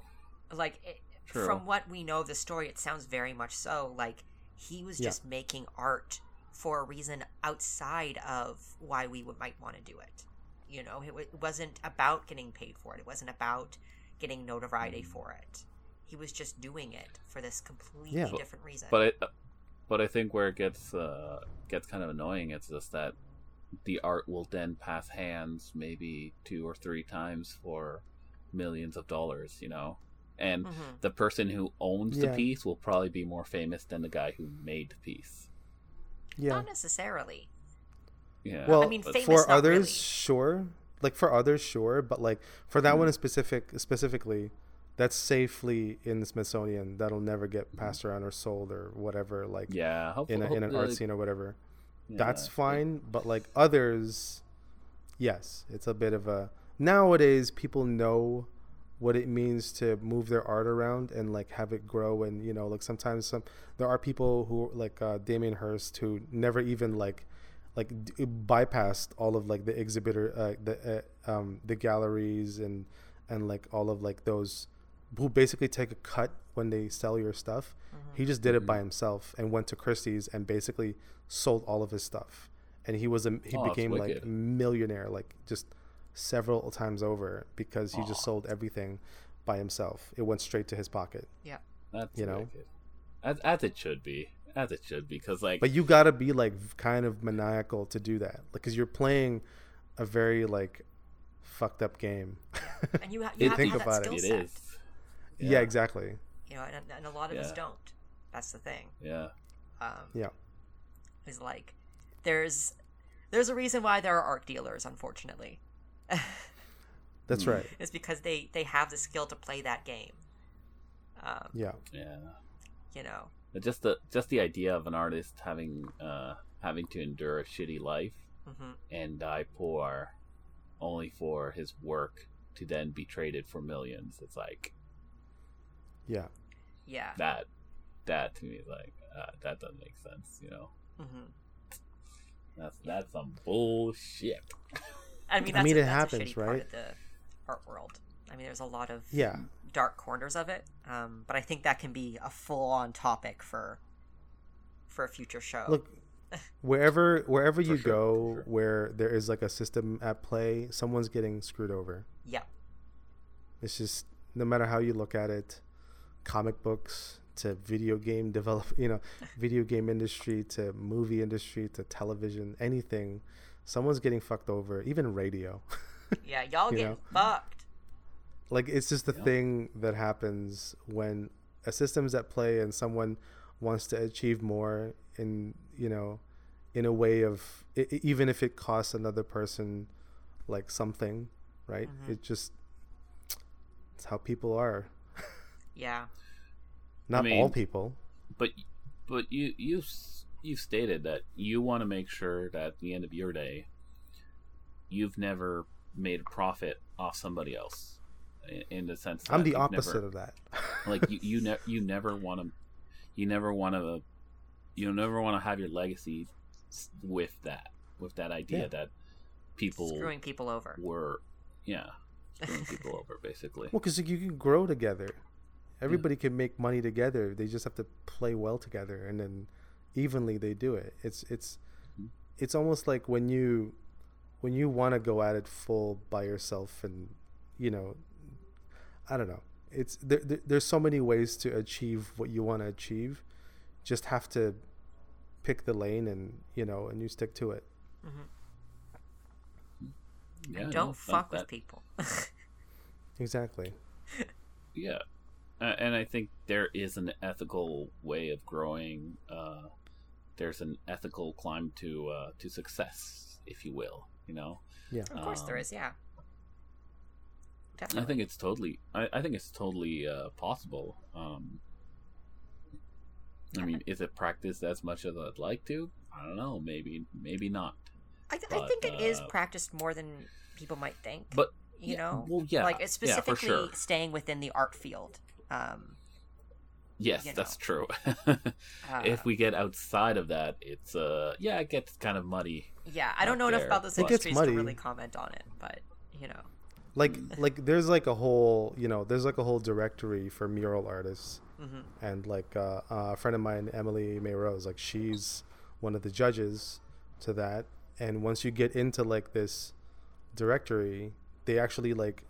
Like it, True. from what we know of the story, it sounds very much so. Like he was Yeah. just making art for a reason outside of why we would, might want to do it. You know, it, wa- it wasn't about getting paid for it. It wasn't about getting notoriety Mm. for it. He was just doing it for this completely Yeah. different reason. But it, but I think where it gets uh, gets kind of annoying, it's just that the art will then pass hands maybe two or three times for millions of dollars, you know, and Mhm. the person who owns the piece will probably be more famous than the guy who made the piece. Yeah. Not necessarily. Yeah. Well, I mean, famous, for others, really. sure. Like for others, sure. But like for that Mm-hmm. one in specific, specifically, that's safely in the Smithsonian. That'll never get passed around or sold or whatever. Like Mm-hmm. yeah, hopefully, in a, in an art hopefully- scene or whatever. yeah, that's fine. But like others, yes, it's a bit of a. Nowadays, people know what it means to move their art around and like have it grow and you know like sometimes some there are people who like uh, Damien Hirst who never even like like d- bypassed all of like the exhibitor uh, the uh, um the galleries and and like all of like those who basically take a cut when they sell your stuff he just did it by mm-hmm. himself and went to Christie's and basically sold all of his stuff and he was a he Oh, became like a millionaire like just several times over because he just sold everything by himself it went straight to his pocket Yeah. That's you know? as as it should be, as it should be, because like but you gotta be like kind of maniacal to do that because you're playing a very like fucked up game And you, ha- You you have think to have that about it. skill set. is. Yeah. exactly You know, and, and a lot of us don't. That's the thing. Yeah. Um, yeah is like there's there's a reason why there are art dealers unfortunately that's Hmm. right it's because they they have the skill to play that game um, yeah Yeah. you know But just the just the idea of an artist having uh having to endure a shitty life hmm and die poor only for his work to then be traded for millions. It's like yeah yeah that that to me is like uh, that doesn't make sense, you know. hmm That's that's some bullshit. i mean I mean, a, it that's happens, a shitty part right? of the art world i mean there's a lot of yeah dark corners of it um, but i think that can be a full-on topic for for a future show look wherever wherever you sure, go sure. where there is like a system at play someone's getting screwed over yeah it's just no matter how you look at it comic books to video game develop you know video game industry to movie industry to television anything someone's getting fucked over even radio yeah y'all You get know? fucked like it's just the Yeah. thing that happens when a system's at play and someone wants to achieve more in you know in a way of i i- even if it costs another person like something right Mhm. it just it's how people are yeah. Not mean- all people. But but you you s- you stated that you want to make sure that at the end of your day you've never made a profit off somebody else in, in the sense that i'm the opposite never, of that. Like you you, ne- you never want to you never want to you never want to have your legacy with that with that idea Yeah. that people screwing people over. were yeah screwing people over basically. Well because you can grow together everybody can make money together they just have to play well together and then evenly they do it it's it's Mhm. it's almost like when you when you want to go at it full by yourself and you know i don't know it's there, there, there's so many ways to achieve what you want to achieve. Just have to pick the lane and you know and you stick to it. Yeah, And no, don't that- fuck that- with people. Exactly. Yeah, uh, and I think there is an ethical way of growing. Uh, there's an ethical climb to uh, to success, if you will. You know, Yeah. of course there Um, is, yeah. I think it's totally. I, I think it's totally uh, possible. Um, I mean, is it practiced as much as I'd like to? I don't know. Maybe, maybe not. I, th- I think it is uh, practiced more than people might think. But you yeah, know, well, yeah, like it's yeah, specifically sure. staying within the art field. Um, Yes, you that's true. uh, if we get outside of that, it's uh, yeah, it gets kind of muddy. yeah, I don't out know enough about those but- It gets industries to really comment on it, but you know, Like like there's like a whole you know there's like a whole directory for mural artists. hmm and like uh, a friend of mine, Emily May Rose, like she's one of the judges to that. And once you get into like this directory, they actually like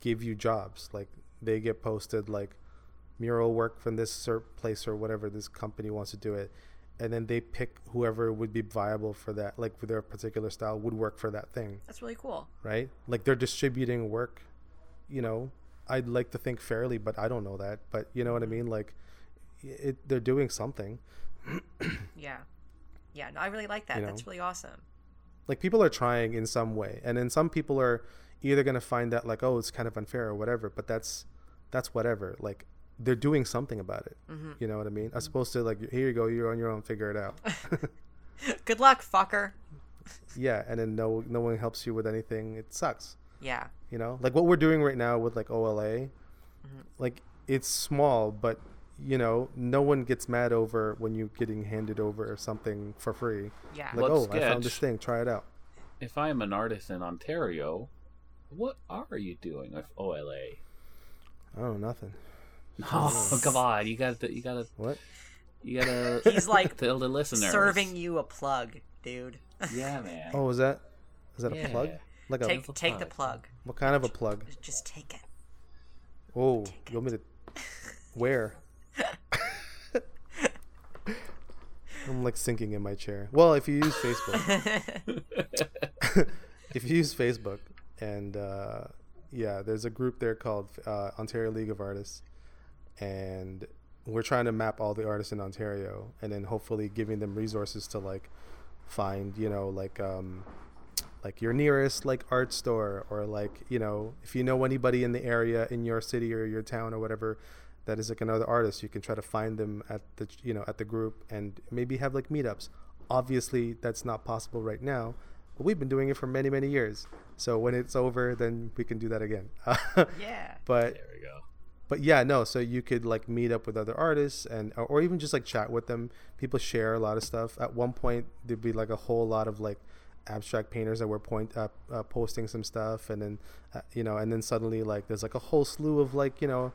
give you jobs. Like they get posted like mural work from this place or whatever this company wants to do it, and then they pick whoever would be viable for that, like for their particular style would work for that thing, that's really cool. right? Like they're distributing work, you know. I'd like to think fairly, but I don't know that. But you know what I mm-hmm. mean? Like, it, they're doing something. Yeah, yeah. No, I really like that. You That's really awesome. Like people are trying in some way, and then some people are either gonna find that like, oh, it's kind of unfair or whatever. But that's that's whatever. Like they're doing something about it. hmm You know what I mean? As opposed to like, here you go, you're on your own, figure it out. Good luck, fucker. yeah, and then no no one helps you with anything. It sucks. Yeah, You know, like what we're doing right now with like OLA, like it's small, but you know, no one gets mad over when you're getting handed over something for free. yeah. Like, Let's oh, I found this thing, try it out. If I am an artist in Ontario, what are you doing with OLA? Oh, nothing. Oh, come on! You got to, you got to, What? you got to. He's like tell the listeners. Serving you a plug, dude. Yeah, man. Oh, is that is that a plug? Like a Take a take the plug. plug. what kind of a plug? Just take it. Oh, you want me to where? I'm like sinking in my chair. Well, if you use Facebook, if you use Facebook, and uh, yeah, there's a group there called uh, Ontario League of Artists, and we're trying to map all the artists in Ontario, and then hopefully giving them resources to like find, you know, like um, like your nearest like art store, or like you know, if you know anybody in the area in your city or your town or whatever. That is like another artist. You can try to find them at the you know at the group and maybe have like meetups. Obviously, that's not possible right now, but we've been doing it for many many years. So when it's over, then we can do that again. Yeah. But There we go. but yeah, no. So you could like meet up with other artists and or- or even just like chat with them. People share a lot of stuff. At one point, there'd be like a whole lot of like abstract painters that were point uh, uh, posting some stuff, and then uh, you know, and then suddenly like there's like a whole slew of like you know.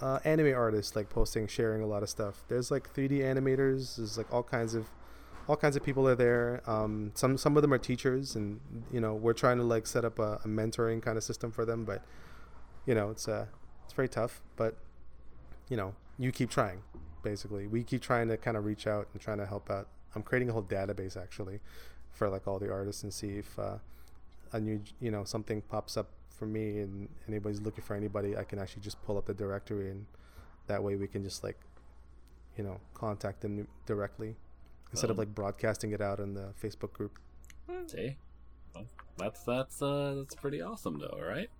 Uh, anime artists like posting, sharing a lot of stuff. There's like 3D animators. There's like all kinds of, all kinds of people are there. Um, some some of them are teachers, and you know we're trying to like set up a, a mentoring kind of system for them. But you know it's uh it's very tough. But you know, you keep trying. Basically, we keep trying to kind of reach out and trying to help out. I'm creating a whole database actually for like all the artists and see if uh, a new, you know, something pops up for me and anybody's looking for anybody. I can actually just pull up the directory and that way we can just like, you know, contact them directly instead of like broadcasting it out in the Facebook group. See, well, that's that's uh that's pretty awesome though, right?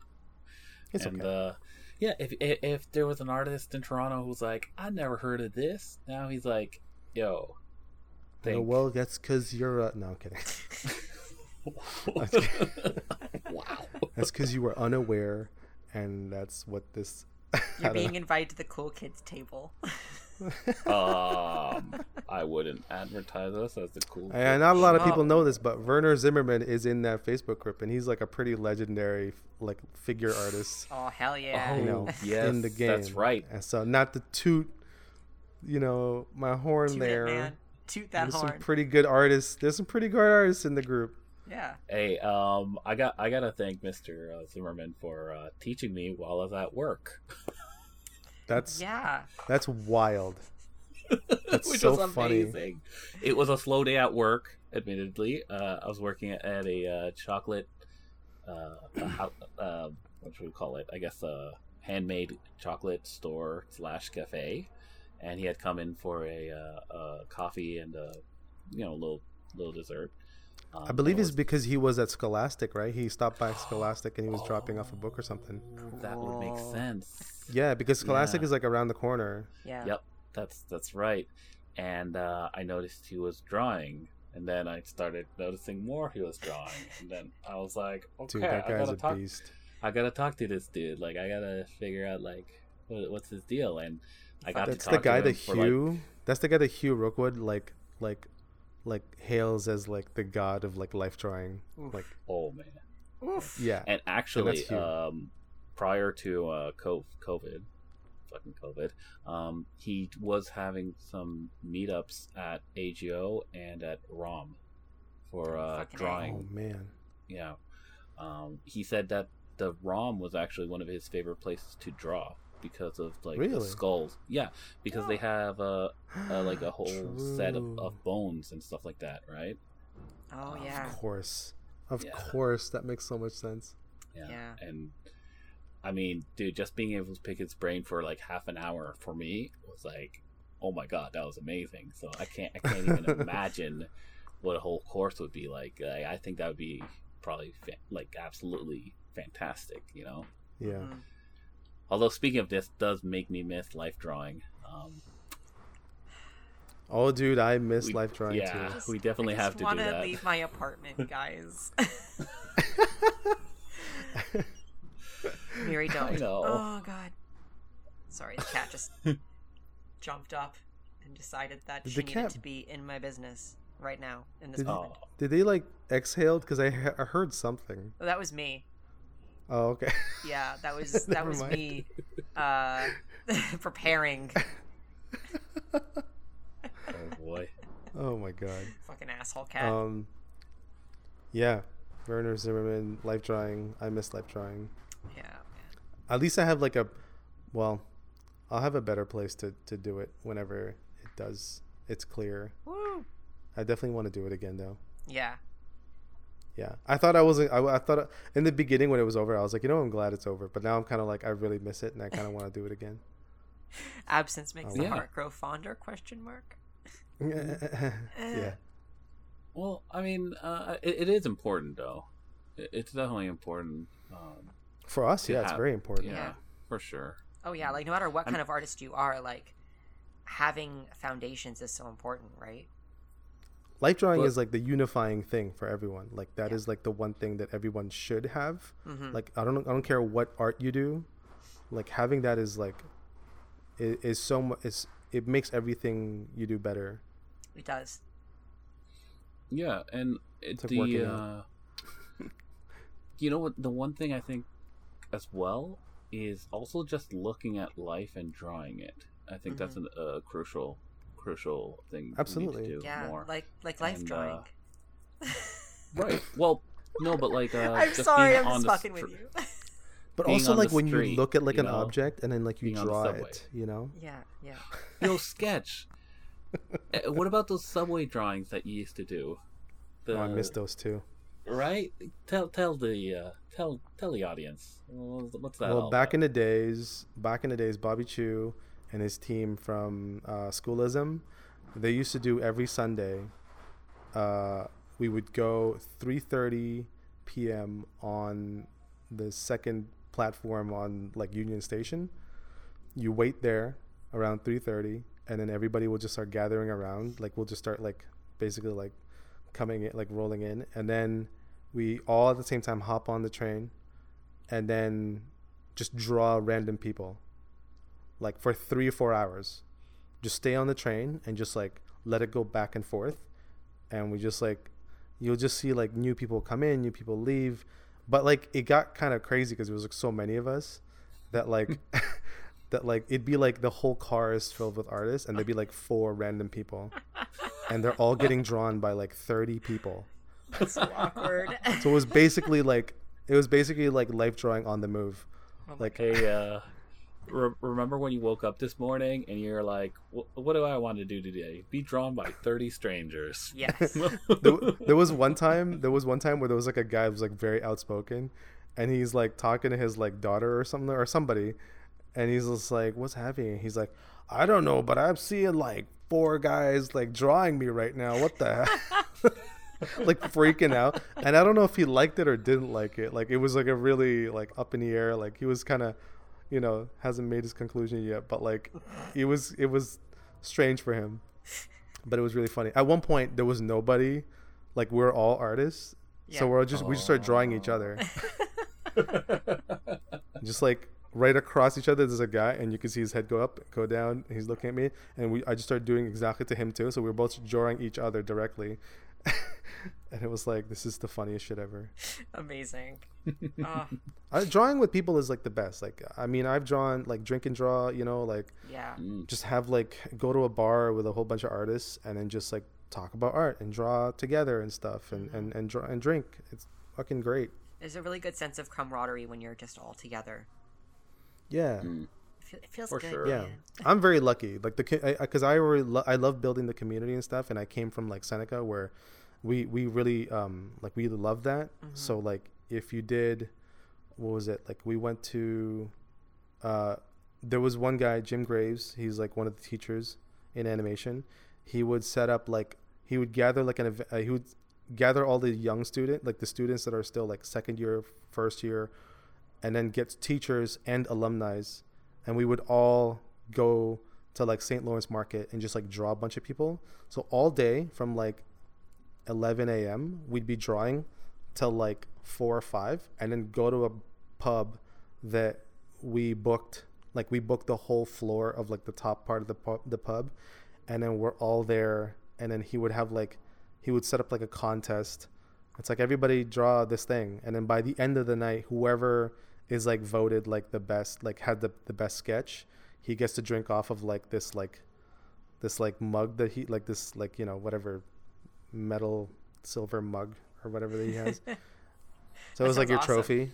It's and okay. uh, yeah, if, if if there was an artist in Toronto who's like, I never heard of this, now he's like, yo, think- well, that's because you're. Uh, no, I'm kidding. wow. That's because you were unaware, and that's what this. You're being know. invited to the cool kids table. Um, I wouldn't advertise us as the cool. And not a lot of Oh. people know this, but Werner Zimmermann is in that Facebook group, and he's like a pretty legendary like figure artist, Oh hell yeah! you know, yes, in the game. that's right. And so, not to toot, you know, my horn Toot there. it, man. Toot that There's horn. some pretty good artists. There's some pretty good artists in the group. yeah. Hey, um, I got I gotta thank Mister uh, Zimmermann for uh, teaching me while I was at work. That's Yeah. that's wild. That's which so was funny. amazing. It was a slow day at work. Admittedly, uh, I was working at, at a uh, chocolate, uh, a uh, what should we call it? I guess a handmade chocolate store slash cafe, and he had come in for a, uh, a coffee and a you know little little dessert. Um, I believe it's was- because he was at Scholastic, right? He stopped by Scholastic and he was dropping off a book or something. that would make sense. Yeah, because Scholastic Yeah. is like around the corner. Yeah. Yep, that's that's right. And uh, I noticed he was drawing, and then I started noticing more he was drawing, and then I was like, okay, Dude, that I gotta a talk. beast. I gotta talk to this dude. Like, I gotta figure out like what, what's his deal. And I got That's to the talk guy to that him for, like, Hugh. That's the guy that Hugh Rookwood like like like hails as like the god of like life drawing. Like oh man. Oof. yeah, And actually, Hugh. um, prior to uh, COVID, fucking COVID, um, he was having some meetups at AGO and at ROM for uh, drawing. oh man. Yeah. Um, he said that the ROM was actually one of his favorite places to draw because of like the skulls. Yeah, because they have a, uh, like a whole set of, of bones and stuff like that, right? Oh yeah. Of course. Of Yeah. course, that makes so much sense. Yeah. Yeah. And I mean, dude, just being able to pick his brain for like half an hour for me was like, oh my god, that was amazing. So I can't, I can't even imagine what a whole course would be like. I, I think that would be probably fa- like absolutely fantastic, you know. Yeah. Mhm. Although speaking of this, does make me miss life drawing. Um, Oh, dude, I miss we- life drawing yeah. too. Just- we definitely I just have to do wanna that. leave my apartment, guys. Mary, don't. know. Oh God. Sorry, the cat just jumped up and decided that Did she the needed cat- to be in my business right now in this Did- moment. oh, Did they like exhaled? Because I, he- I heard something. Oh, that was me. Oh, okay. Yeah, that was that was mind. me uh, preparing. oh boy. oh my god. Fucking asshole cat. Um. Yeah, Werner Zimmermann, life drawing. I miss life drawing. yeah. man. At least I have like a, well, I'll have a better place to to do it whenever it does. It's clear. Woo. I definitely want to do it again though. Yeah. Yeah, I thought I wasn't. I, I thought in the beginning when it was over, I was like, you know, I'm glad it's over. But now I'm kind of like, I really miss it, and I kind of want to do it again. Absence makes Oh, the yeah. heart grow fonder? Question mark. yeah, Well, I mean, uh, it, it is important though. It, it's definitely important. Um, for us, To yeah, it's very important. yeah, Yeah. for sure. Oh yeah, like no matter what I'm- kind of artist you are, like having foundations is so important, right? Life drawing But- is like the unifying thing for everyone. Like that is Yeah. like the one thing that everyone should have. hmm Like I don't I don't care what art you do, like having that is like is, is so much. It's it makes everything you do better. It does. Yeah, and it, It's like the working uh, you know what? The one thing I think as well is also just looking at life and drawing it. I think that's an, a crucial, crucial thing. we need to Absolutely. do Yeah, more. like like life And, drawing. uh, right. Well, no, but like uh, I'm just sorry, being I'm on just the fucking with you. But also on the like when you look at like an know, object and then like you being draw it, you know. yeah, yeah. Yo, sketch. Uh, what about those subway drawings that you used to do? The, Oh, I missed those too. Right? Tell tell the uh, tell tell the audience. What's what's that? Well, all back about? in the days, back in the days, Bobby Chiu and his team from uh, Schoolism, they used to do every Sunday. Uh, we would go 3:30 p.m. on the second platform on like Union Station. You wait there around 3:30, and then everybody will just start gathering around. Like we'll just start like basically like coming in, like rolling in, and then we all at the same time hop on the train and then just draw random people like for three or four hours. Just stay on the train and just like let it go back and forth. And we just like you'll just see like new people come in new people leave. But like it got kind of crazy because there was like so many of us that like that like it'd be like the whole car is filled with artists and there'd be like four random people. And they're all getting drawn by like 30 people. That's so awkward. so it was basically like it was basically like life drawing on the move. Oh my like Hey, uh, Re- remember when you woke up this morning and you're like, "What do I want to do today? Be drawn by thirty strangers." Yes. there, there was one time there was one time where there was like a guy who was like very outspoken and he's like talking to his like daughter or something or somebody and he's just like what's happening he's like i don't know but i'm seeing like four guys like drawing me right now what the heck like freaking out and i don't know if he liked it or didn't like it like it was like a really like up in the air like he was kind of you know hasn't made his conclusion yet but like it was it was strange for him but it was really funny. At one point, there was nobody. Like we're all artists, Yeah. so we're just we just started drawing each other. just like right across each other, there's a guy, and you can see his head go up, go down. He's looking at me, and we I just started doing exactly to him too. So we were both drawing each other directly, and it was like this is the funniest shit ever. Amazing. Oh, I, drawing with people is like the best. Like I mean, I've drawn like drink and draw. You know, like yeah. Mm. just have like go to a bar with a whole bunch of artists and then just like talk about art and draw together and stuff and Mm-hmm. and and, draw, and drink it's fucking great There's a really good sense of camaraderie when you're just all together. yeah mm. It It feels For good. sure. yeah i'm very lucky like the because I, I, already lo- i love building the community and stuff and i came from like seneca where we we really um like we love that. So like if you did what was it? Like we went to uh there was one guy jim graves. He's like one of the teachers in animation. He would set up like he would gather like an uh, he would gather all the young student like the students that are still like second year first year and then get teachers and alumni and we would all go to like st lawrence market and just like draw a bunch of people. So all day from like 11 a.m we'd be drawing till like 4 or 5 and then go to a pub that we booked like we booked the whole floor of like the top part of the pub, the pub and then we're all there and then he would have like he would set up like a contest. It's like everybody draw this thing and then by the end of the night whoever is like voted like the best like had the, the best sketch he gets to drink off of like this like this like mug that he like this like you know whatever metal silver mug or whatever that he has. So it was like your awesome. trophy.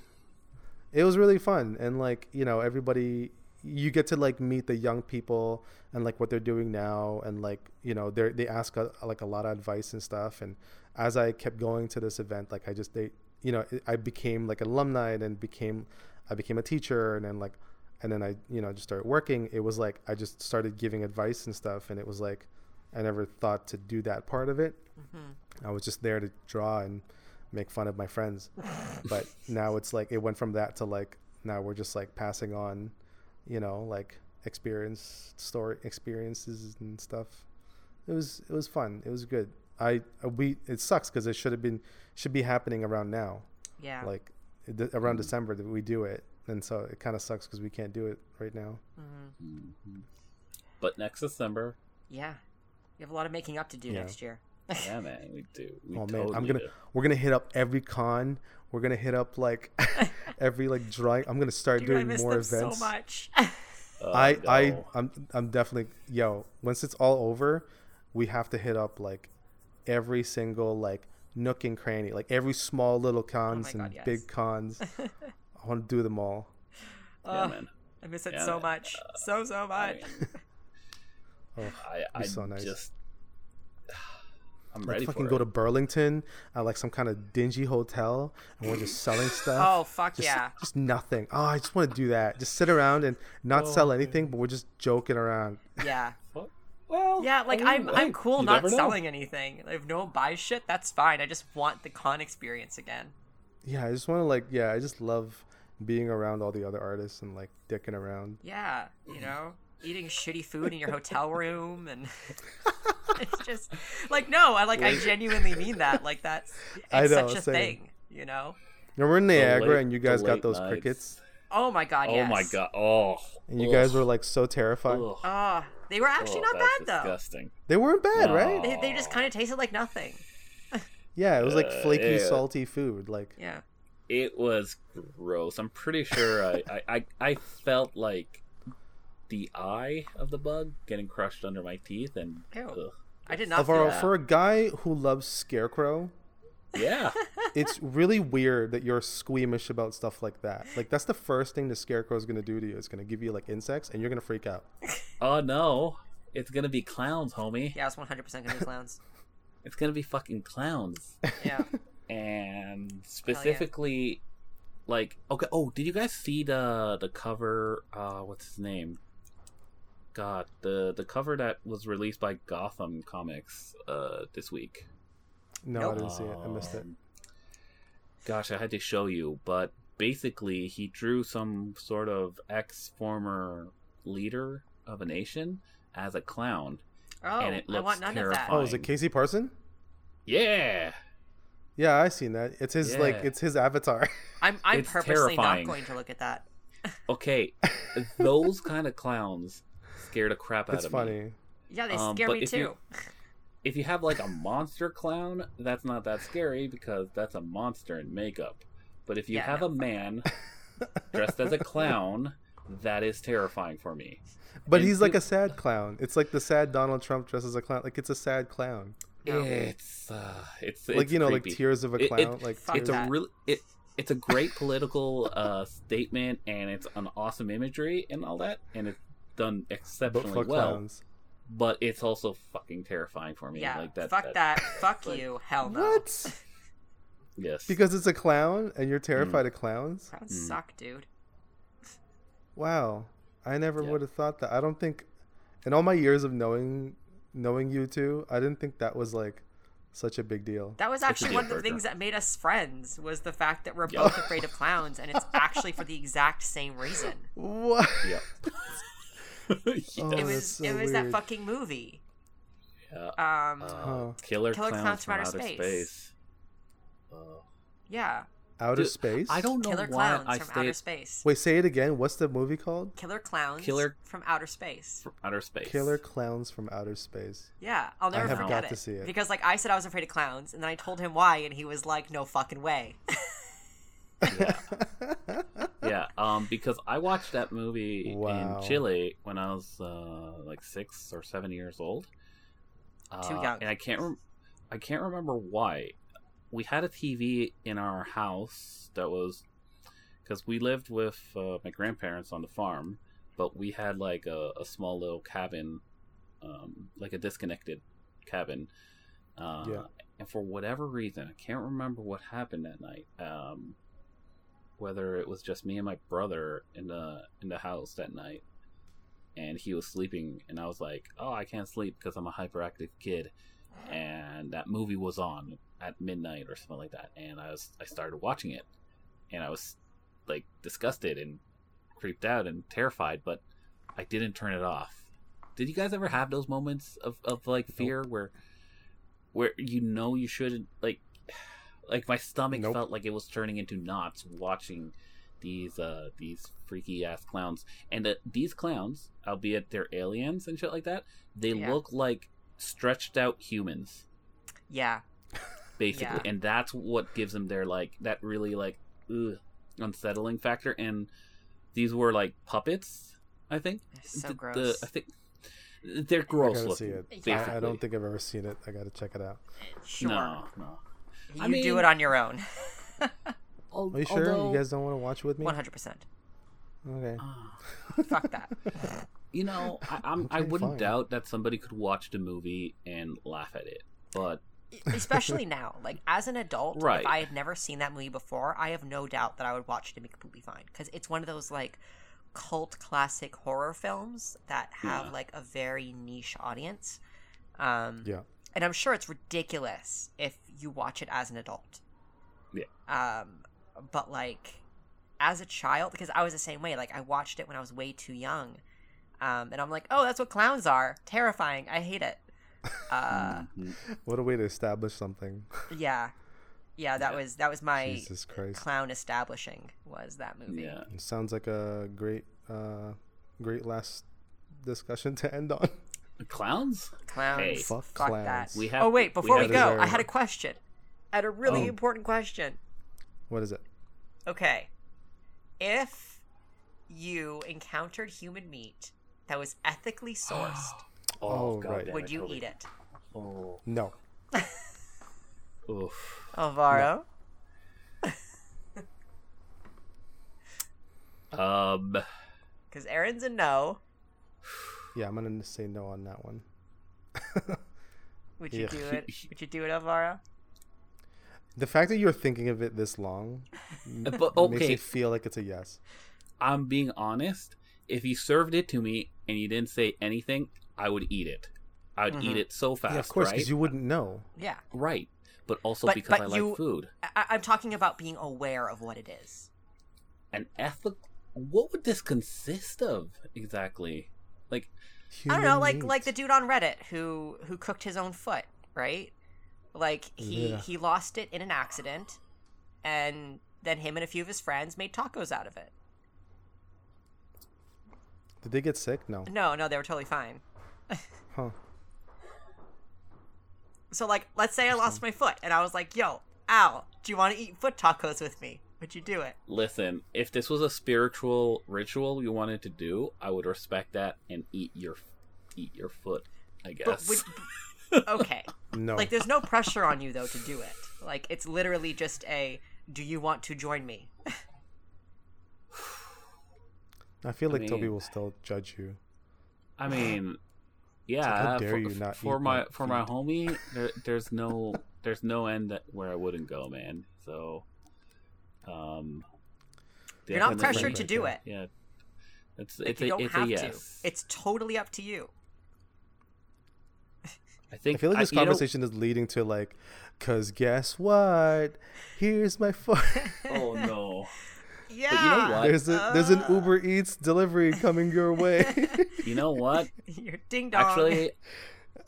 It was really fun. And like you know everybody you get to like meet the young people and like what they're doing now. And like you know they they ask a, like a lot of advice and stuff. And as i kept going to this event like i just they you know i became like an alumni and then became i became a teacher. And then like and then i you know just started working. It was like i just started giving advice and stuff. And it was like i never thought to do that part of it. Mm-hmm. I was just there to draw and make fun of my friends. But now it's like it went from that to like now we're just like passing on you know like experience story experiences and stuff. It was it was fun. It was good. I uh, we it sucks because it should have been should be happening around now. Yeah. like th- around mm-hmm. december that we do it. And so it kind of sucks because we can't do it right now. Mm-hmm. But next December, yeah. You have a lot of making up to do Yeah. next year. yeah, man, we do. We oh totally man i'm gonna do. we're gonna hit up every con we're gonna hit up like every like drawing i'm gonna start Dude, I doing miss more them events so much. Oh, I I no. I'm I'm definitely yo. Once it's all over, we have to hit up like every single like nook and cranny, like every small little cons Oh my and God, yes. big cons. I want to do them all. yeah, Oh, man. I miss it Yeah, so man. much. So, so I, much. mean, Oh, I, I so nice. just. I'm like ready fucking for go it. to Burlington at like some kind of dingy hotel, and we're just selling stuff. Oh, fuck just, yeah. Just nothing. Oh, I just want to do that. Just sit around and not Oh, sell anything, but we're just joking around. Yeah. Well, Yeah, like I I'm mean, I'm hey, cool you not never know. selling anything. If no one buys shit, that's fine. I just want the con experience again. Yeah, I just want to like. Yeah, I just love being around all the other artists and like dicking around. Yeah, you know, eating shitty food in your hotel room and it's just like no, I like I genuinely mean that. Like that's it's know, such a same. thing, you know. Remember in Niagara late- and you guys got those nights. crickets? Oh my god, Oh my god! Oh, And you guys were like so terrified. Ugh. Oh, they were actually Oh, not that's bad though. Disgusting. They weren't bad, No. right? They, they just kind of tasted like nothing. Yeah, it was like Uh, flaky, yeah. salty food. Like, Yeah. It was gross. I'm pretty sure I, I, I, I felt like the eye of the bug getting crushed under my teeth, and ugh. I did not Alvaro, feel that. for a guy who loves Scarecrow, Yeah. it's really weird that you're squeamish about stuff like that. Like that's the first thing the scarecrow is gonna do to you. It's gonna give you like insects, and you're gonna freak out. oh no, it's gonna be clowns, homie. Yeah, it's 100% gonna be clowns. It's gonna be fucking clowns. Yeah. and specifically like okay oh did you guys see the the cover uh what's his name god the the cover that was released by gotham comics uh this week No, Nope. I didn't see it. I missed it. Um, gosh i had to show you but basically he drew some sort of ex former leader of a nation as a clown Oh, And it I want none of terrifying. Oh, that. is it Casey Parson? yeah Yeah, I seen that. It's his like it's his avatar. I'm, I'm It's purposely terrifying. not going to look at that. okay those kind of clowns scare the crap out it's of me funny. Yeah, they Um, scare me if you- too. if you have like a monster clown, that's not that scary because that's a monster in makeup. But if you Yeah, have no, a man dressed as a clown, that is terrifying for me. But And he's like you- a sad clown. It's like the sad Donald Trump dressed as a clown. Like it's a sad clown. It's uh, it's like it's you know, creepy. like tears of a It- it- clown. like it's tears- a really it it's a great political uh statement and it's an awesome imagery and all that and it's done but exceptionally for well. clowns. But it's also fucking terrifying for me. Yeah, like that. fuck that. Fuck like- you. Hell no. What? Yes. Because it's a clown and you're terrified of clowns? Clowns Mm. suck, dude. Wow. I never Yeah. would have thought that. I don't think in all my years of knowing knowing you two, I didn't think that was like such a big deal. That was actually one of the breaker. things that made us friends was the fact that we're Yeah. both afraid of clowns, and it's actually for the exact same reason. What? Yep. Oh, it was so it was that fucking movie. yeah. Um, Uh, Huh. Killer, Killer clowns, Clowns from outer space. Uh, yeah, Outer Dude, space? I don't know Killer why Clowns I from stayed Outer Space. Wait, say it again. What's the movie called? Killer Clowns Killer- from Outer Space. from outer space. Killer Clowns from Outer Space. Yeah, I'll never have forget got it. to see it. Because like I said I was afraid of clowns, and then I told him why, and he was like, "No fucking way." yeah, um, because I watched that movie Wow. in Chile when I was uh, like six or seven years old. Uh, Too young. and I can't rem- I can't remember why. We had a TV in our house that was because we lived with uh, my grandparents on the farm, but we had like a, a small little cabin, um, like a disconnected cabin. Uh, Yeah. And for whatever reason, I can't remember what happened that night. Um, whether it was just me and my brother in the in the house that night, and he was sleeping, and I was like, "Oh, I can't sleep because I'm a hyperactive kid," and that movie was on at midnight or something like that, and I was I started watching it, and I was like disgusted and creeped out and terrified, but I didn't turn it off. Did you guys ever have those moments of, of like fear where where you know you shouldn't like like my stomach Nope. felt like it was turning into knots watching these uh these freaky ass clowns and uh, these clowns albeit they're aliens and shit like that they Yeah. look like stretched out humans yeah, basically Yeah. and that's what gives them their like that really like ugh, unsettling factor and these were like puppets i think so The- the- gross. i think they're gross gotta looking see it. Yeah. I, I don't think I've ever seen it. I gotta check it out. sure, no no you I do it on your own. Are you sure? although- You guys don't want to watch with me? One hundred percent. Okay. Fuck that. You know, I, I'm, I wouldn't fine. doubt that somebody could watch the movie and laugh at it, but Especially now, like as an adult, Right. if I had never seen that movie before, I have no doubt that I would watch it and be completely fine because it's one of those like cult classic horror films that have Yeah. like a very niche audience. Um, Yeah. And I'm sure it's ridiculous if you watch it as an adult. Yeah. Um, but like as a child, because I was the same way. Like I watched it when I was way too young, um, and I'm like, oh, that's what clowns are. Terrifying. I hate it. Uh. What a way to establish something. yeah, yeah. That Yeah. was that was my Jesus Christ. clown establishing was that movie. yeah, It sounds like a great, uh, great last discussion to end on. Clowns. Clowns. Hey. Fuck fuck clowns. that. We have- oh wait, before we, have- go, I had a question. I had a really Oh. important question. What is it? Okay. If you encountered human meat that was ethically sourced, Oh, God right. would you totally- eat it? Oh, No. Oof. Alvaro. Um, Because Aaron's a no. Yeah, I'm gonna say no on that one. Would you Yeah. do it? Would you do it, Alvaro? The fact that you're thinking of it this long m- But makes okay, me feel like it's a yes. I'm being honest. If you served it to me and you didn't say anything, I would eat it. I'd eat mm-hmm. it so fast, yeah, of course, right? because you wouldn't know. Yeah. Right, but also But- because but I like food. I- I'm talking about being aware of what it is. An ethical. What would this consist of exactly? Like, I don't know, Human like meat. like the dude on Reddit who who cooked his own foot, right? Like he Yeah. he lost it in an accident, and then him and a few of his friends made tacos out of it. Did they get sick? No. No, no, they were totally fine. Huh. So like, let's say I lost my foot, and I was like, "Yo, Al, do you want to eat foot tacos with me? Would you do it?" listen, if this was a spiritual ritual you wanted to do, I would respect that and eat your eat your foot. I guess. would, okay, No. like there's no pressure on you though to do it. Like it's literally just a, "Do you want to join me?" I feel I like Toby will still judge you. I mean, yeah. how uh, dare for, you not for eat my my for my homie? There, there's no there's no end that, where I wouldn't go, man. So, um, You're not pressured to do it. Yeah, it's Like, it's you a don't it's have a yes. to. It's totally up to you. I think I feel like this you know- conversation is leading to like, cause guess what? Here's my foot. oh no! Yeah. what? there's a there's an Uh. Uber Eats delivery coming your way. You know what? You're ding dong. Actually,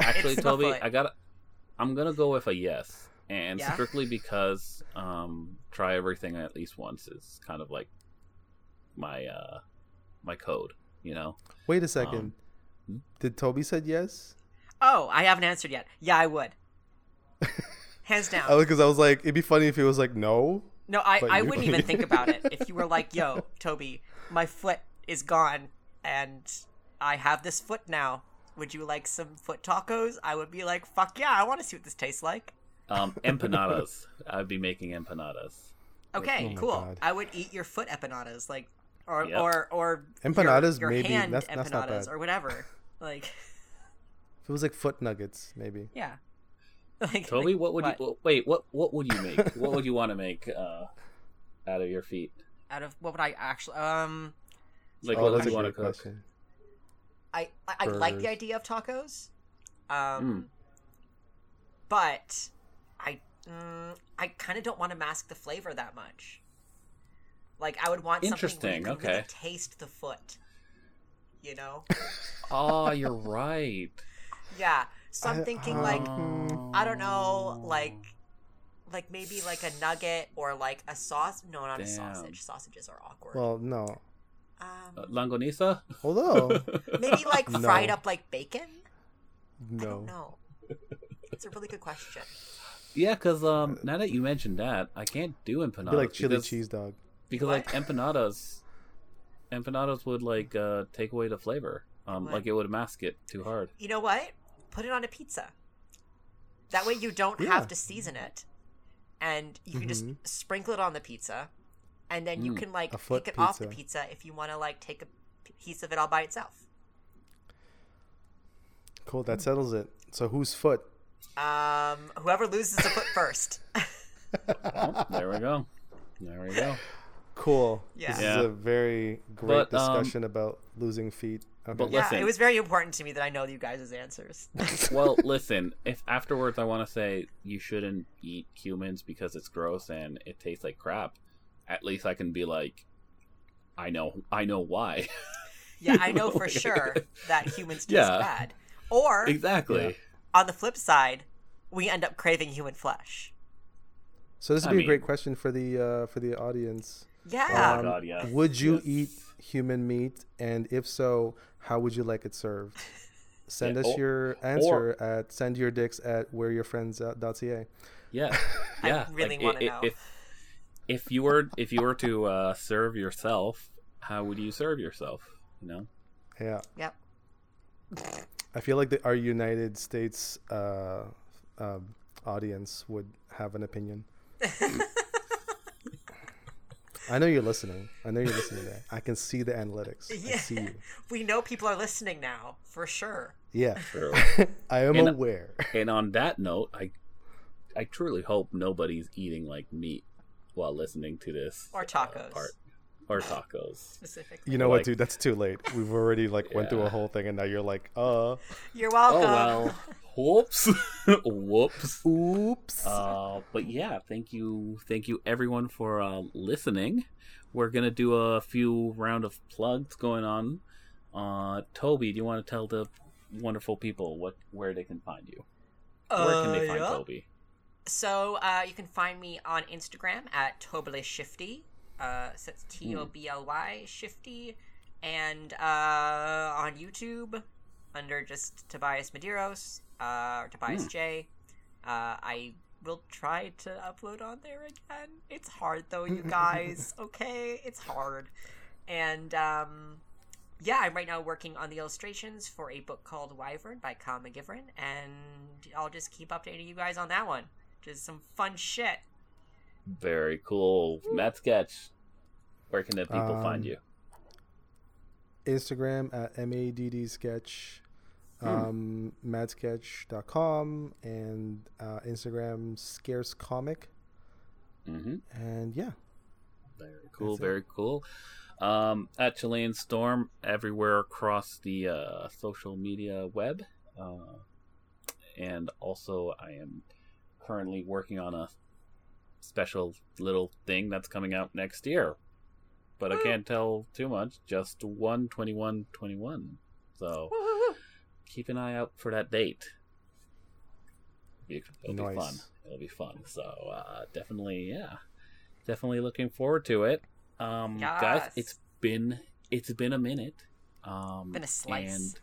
actually, Toby. I got. I'm gonna go with a yes, and Yeah? strictly because um, try everything at least once is kind of like my uh my code. You know. Wait a second. hmm? Did Toby said yes? Oh, I haven't answered yet. Yeah, I would. Hands down. Oh, because I was like, it'd be funny if he was like, no. no, I, I you- wouldn't even think about it. If you were like, yo, Toby, my foot is gone and I have this foot now. Would you like some foot tacos? I would be like, fuck yeah, I want to see what this tastes like. Um, empanadas. I'd be making empanadas. Okay, Oh cool. God. I would eat your foot empanadas, like, or Yep. or or Empanadas, your, maybe. hand That's- that's not empanadas bad. or whatever. Like, If it was like foot nuggets, maybe. yeah. Like, Toby, like, what would you wait? What what would you make? what would you want to make uh, out of your feet? out of what would I actually um Like oh, what would that's a you want to great cook? question. I I, I like the idea of tacos, Mm. um, but I mm, I kind of don't want to mask the flavor that much. Like I would want something where Interesting, you can really okay. taste the foot. You know? Oh, you're right. yeah. So I'm I- thinking um, like Oh. I don't know, like like maybe like a nugget or like a sauce. No, not a sausage. Sausages are awkward. Well, no. Uh, um, Longanisa? Although, maybe like fried up like bacon. I no. don't know. It's a really good question. Yeah, because um, now that you mentioned that, I can't do empanadas. be like chili because, cheese dog. Because What? like empanadas, empanadas would like uh, take away the flavor. Um, What? like it would mask it too hard. You know what? Put it on a pizza. That way you don't Yeah. have to season it. And you can just Mhm. sprinkle it on the pizza. And then you Mm. can like A pick it off the pizza. pizza if you want to like take a piece of it all by itself. Cool, that settles it. So whose foot? Um, whoever loses the foot first. There we go. There we go. Cool. Yeah. This Yeah. is a very great But, um, discussion about losing feet. Okay. but yeah, Listen. it was very important to me that I know you guys' answers. Well, listen. If afterwards I want to say you shouldn't eat humans because it's gross and it tastes like crap, at least I can be like, I know, I know why. yeah, I know for sure that humans taste Yeah. bad. Or exactly. Yeah. on the flip side, we end up craving human flesh. so this would I be mean- a great question for the uh, for the audience. Yeah. Oh, God, yes. Would you Yes. eat human meat, and if so, how would you like it served? Send Yeah, us or- your answer at sendyourdicks at whereyourfriends.ca. Yeah, yeah. I yeah. really like, wanna i- i- know. If if you were if you were to uh, serve yourself, how would you serve yourself? You know. Yeah, Yep. I feel like the, our United States uh, um, audience would have an opinion. I know you're listening. I know you're listening there. I can see the analytics. I see you. We know people are listening now, for sure. Yeah, True. I am And- aware. and on that note, I I truly hope nobody's eating like meat while listening to this Or uh, tacos. part. Or tacos. Specifically. You know Like- what, dude? That's too late. We've already like went through a whole thing, and now you're like, uh, You're welcome. Oh welcome. well, whoops, whoops. oops. Uh, but yeah, thank you, thank you everyone for uh, listening. We're gonna do a few round of plugs going on. Uh, Toby, do you want to tell the wonderful people what where they can find you? Where can they Uh, find yeah. Toby? So uh, you can find me on Instagram at Tobly Shifty. Uh, so it's T O B L Y Shifty, and uh, on YouTube under just Tobias Medeiros uh, or Tobias Hmm. J. Uh, I will try to upload on there again. It's hard though, you guys. okay, it's hard, and um, yeah, I'm right now working on the illustrations for a book called Wyvern by Kyle McGivern, and I'll just keep updating you guys on that one. Just some fun shit. Very cool, Matt Sketch. Where can the people Um, find you? Instagram at madd sketch, um, madsketch.com, and uh, Instagram scarce comic, hmm and yeah, Very cool, That's it. very cool. Um, at Chilean Storm, everywhere across the uh, social media web. Uh, and also, I am currently working on a special little thing that's coming out next year. But I can't tell too much, just 1 21 21. So keep an eye out for that date. It- It'll be fun. It'll be fun. So uh, definitely, yeah, definitely looking forward to it. Um, guys, it's been it's been a minute. Um, Been a slice. and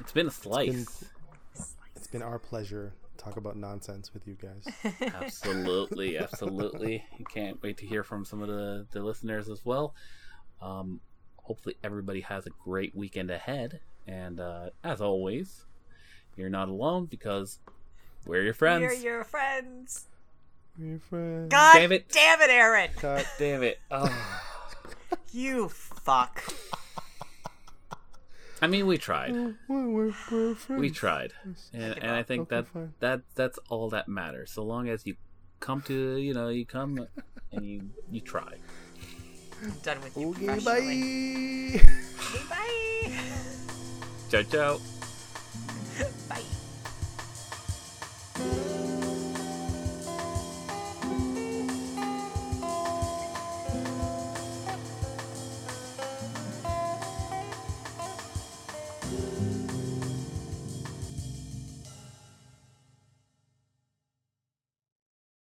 it's been a slice. been- it's been our pleasure to talk about nonsense with you guys. absolutely, absolutely. You can't wait to hear from some of the the listeners as well. Um, hopefully, everybody has a great weekend ahead. And uh, as always, you're not alone because we're your friends. We're your friends. We're your friends. God Damn it. damn it, Aaron! God damn it! Oh. You fuck. I mean, we tried. We're, we're, we're friends. We tried, and, and I think Okay, that fine. that that's all that matters. So long as you come to, you know, you come and you you try. I'm done with you Okay, bye. Okay, bye. Ciao, ciao.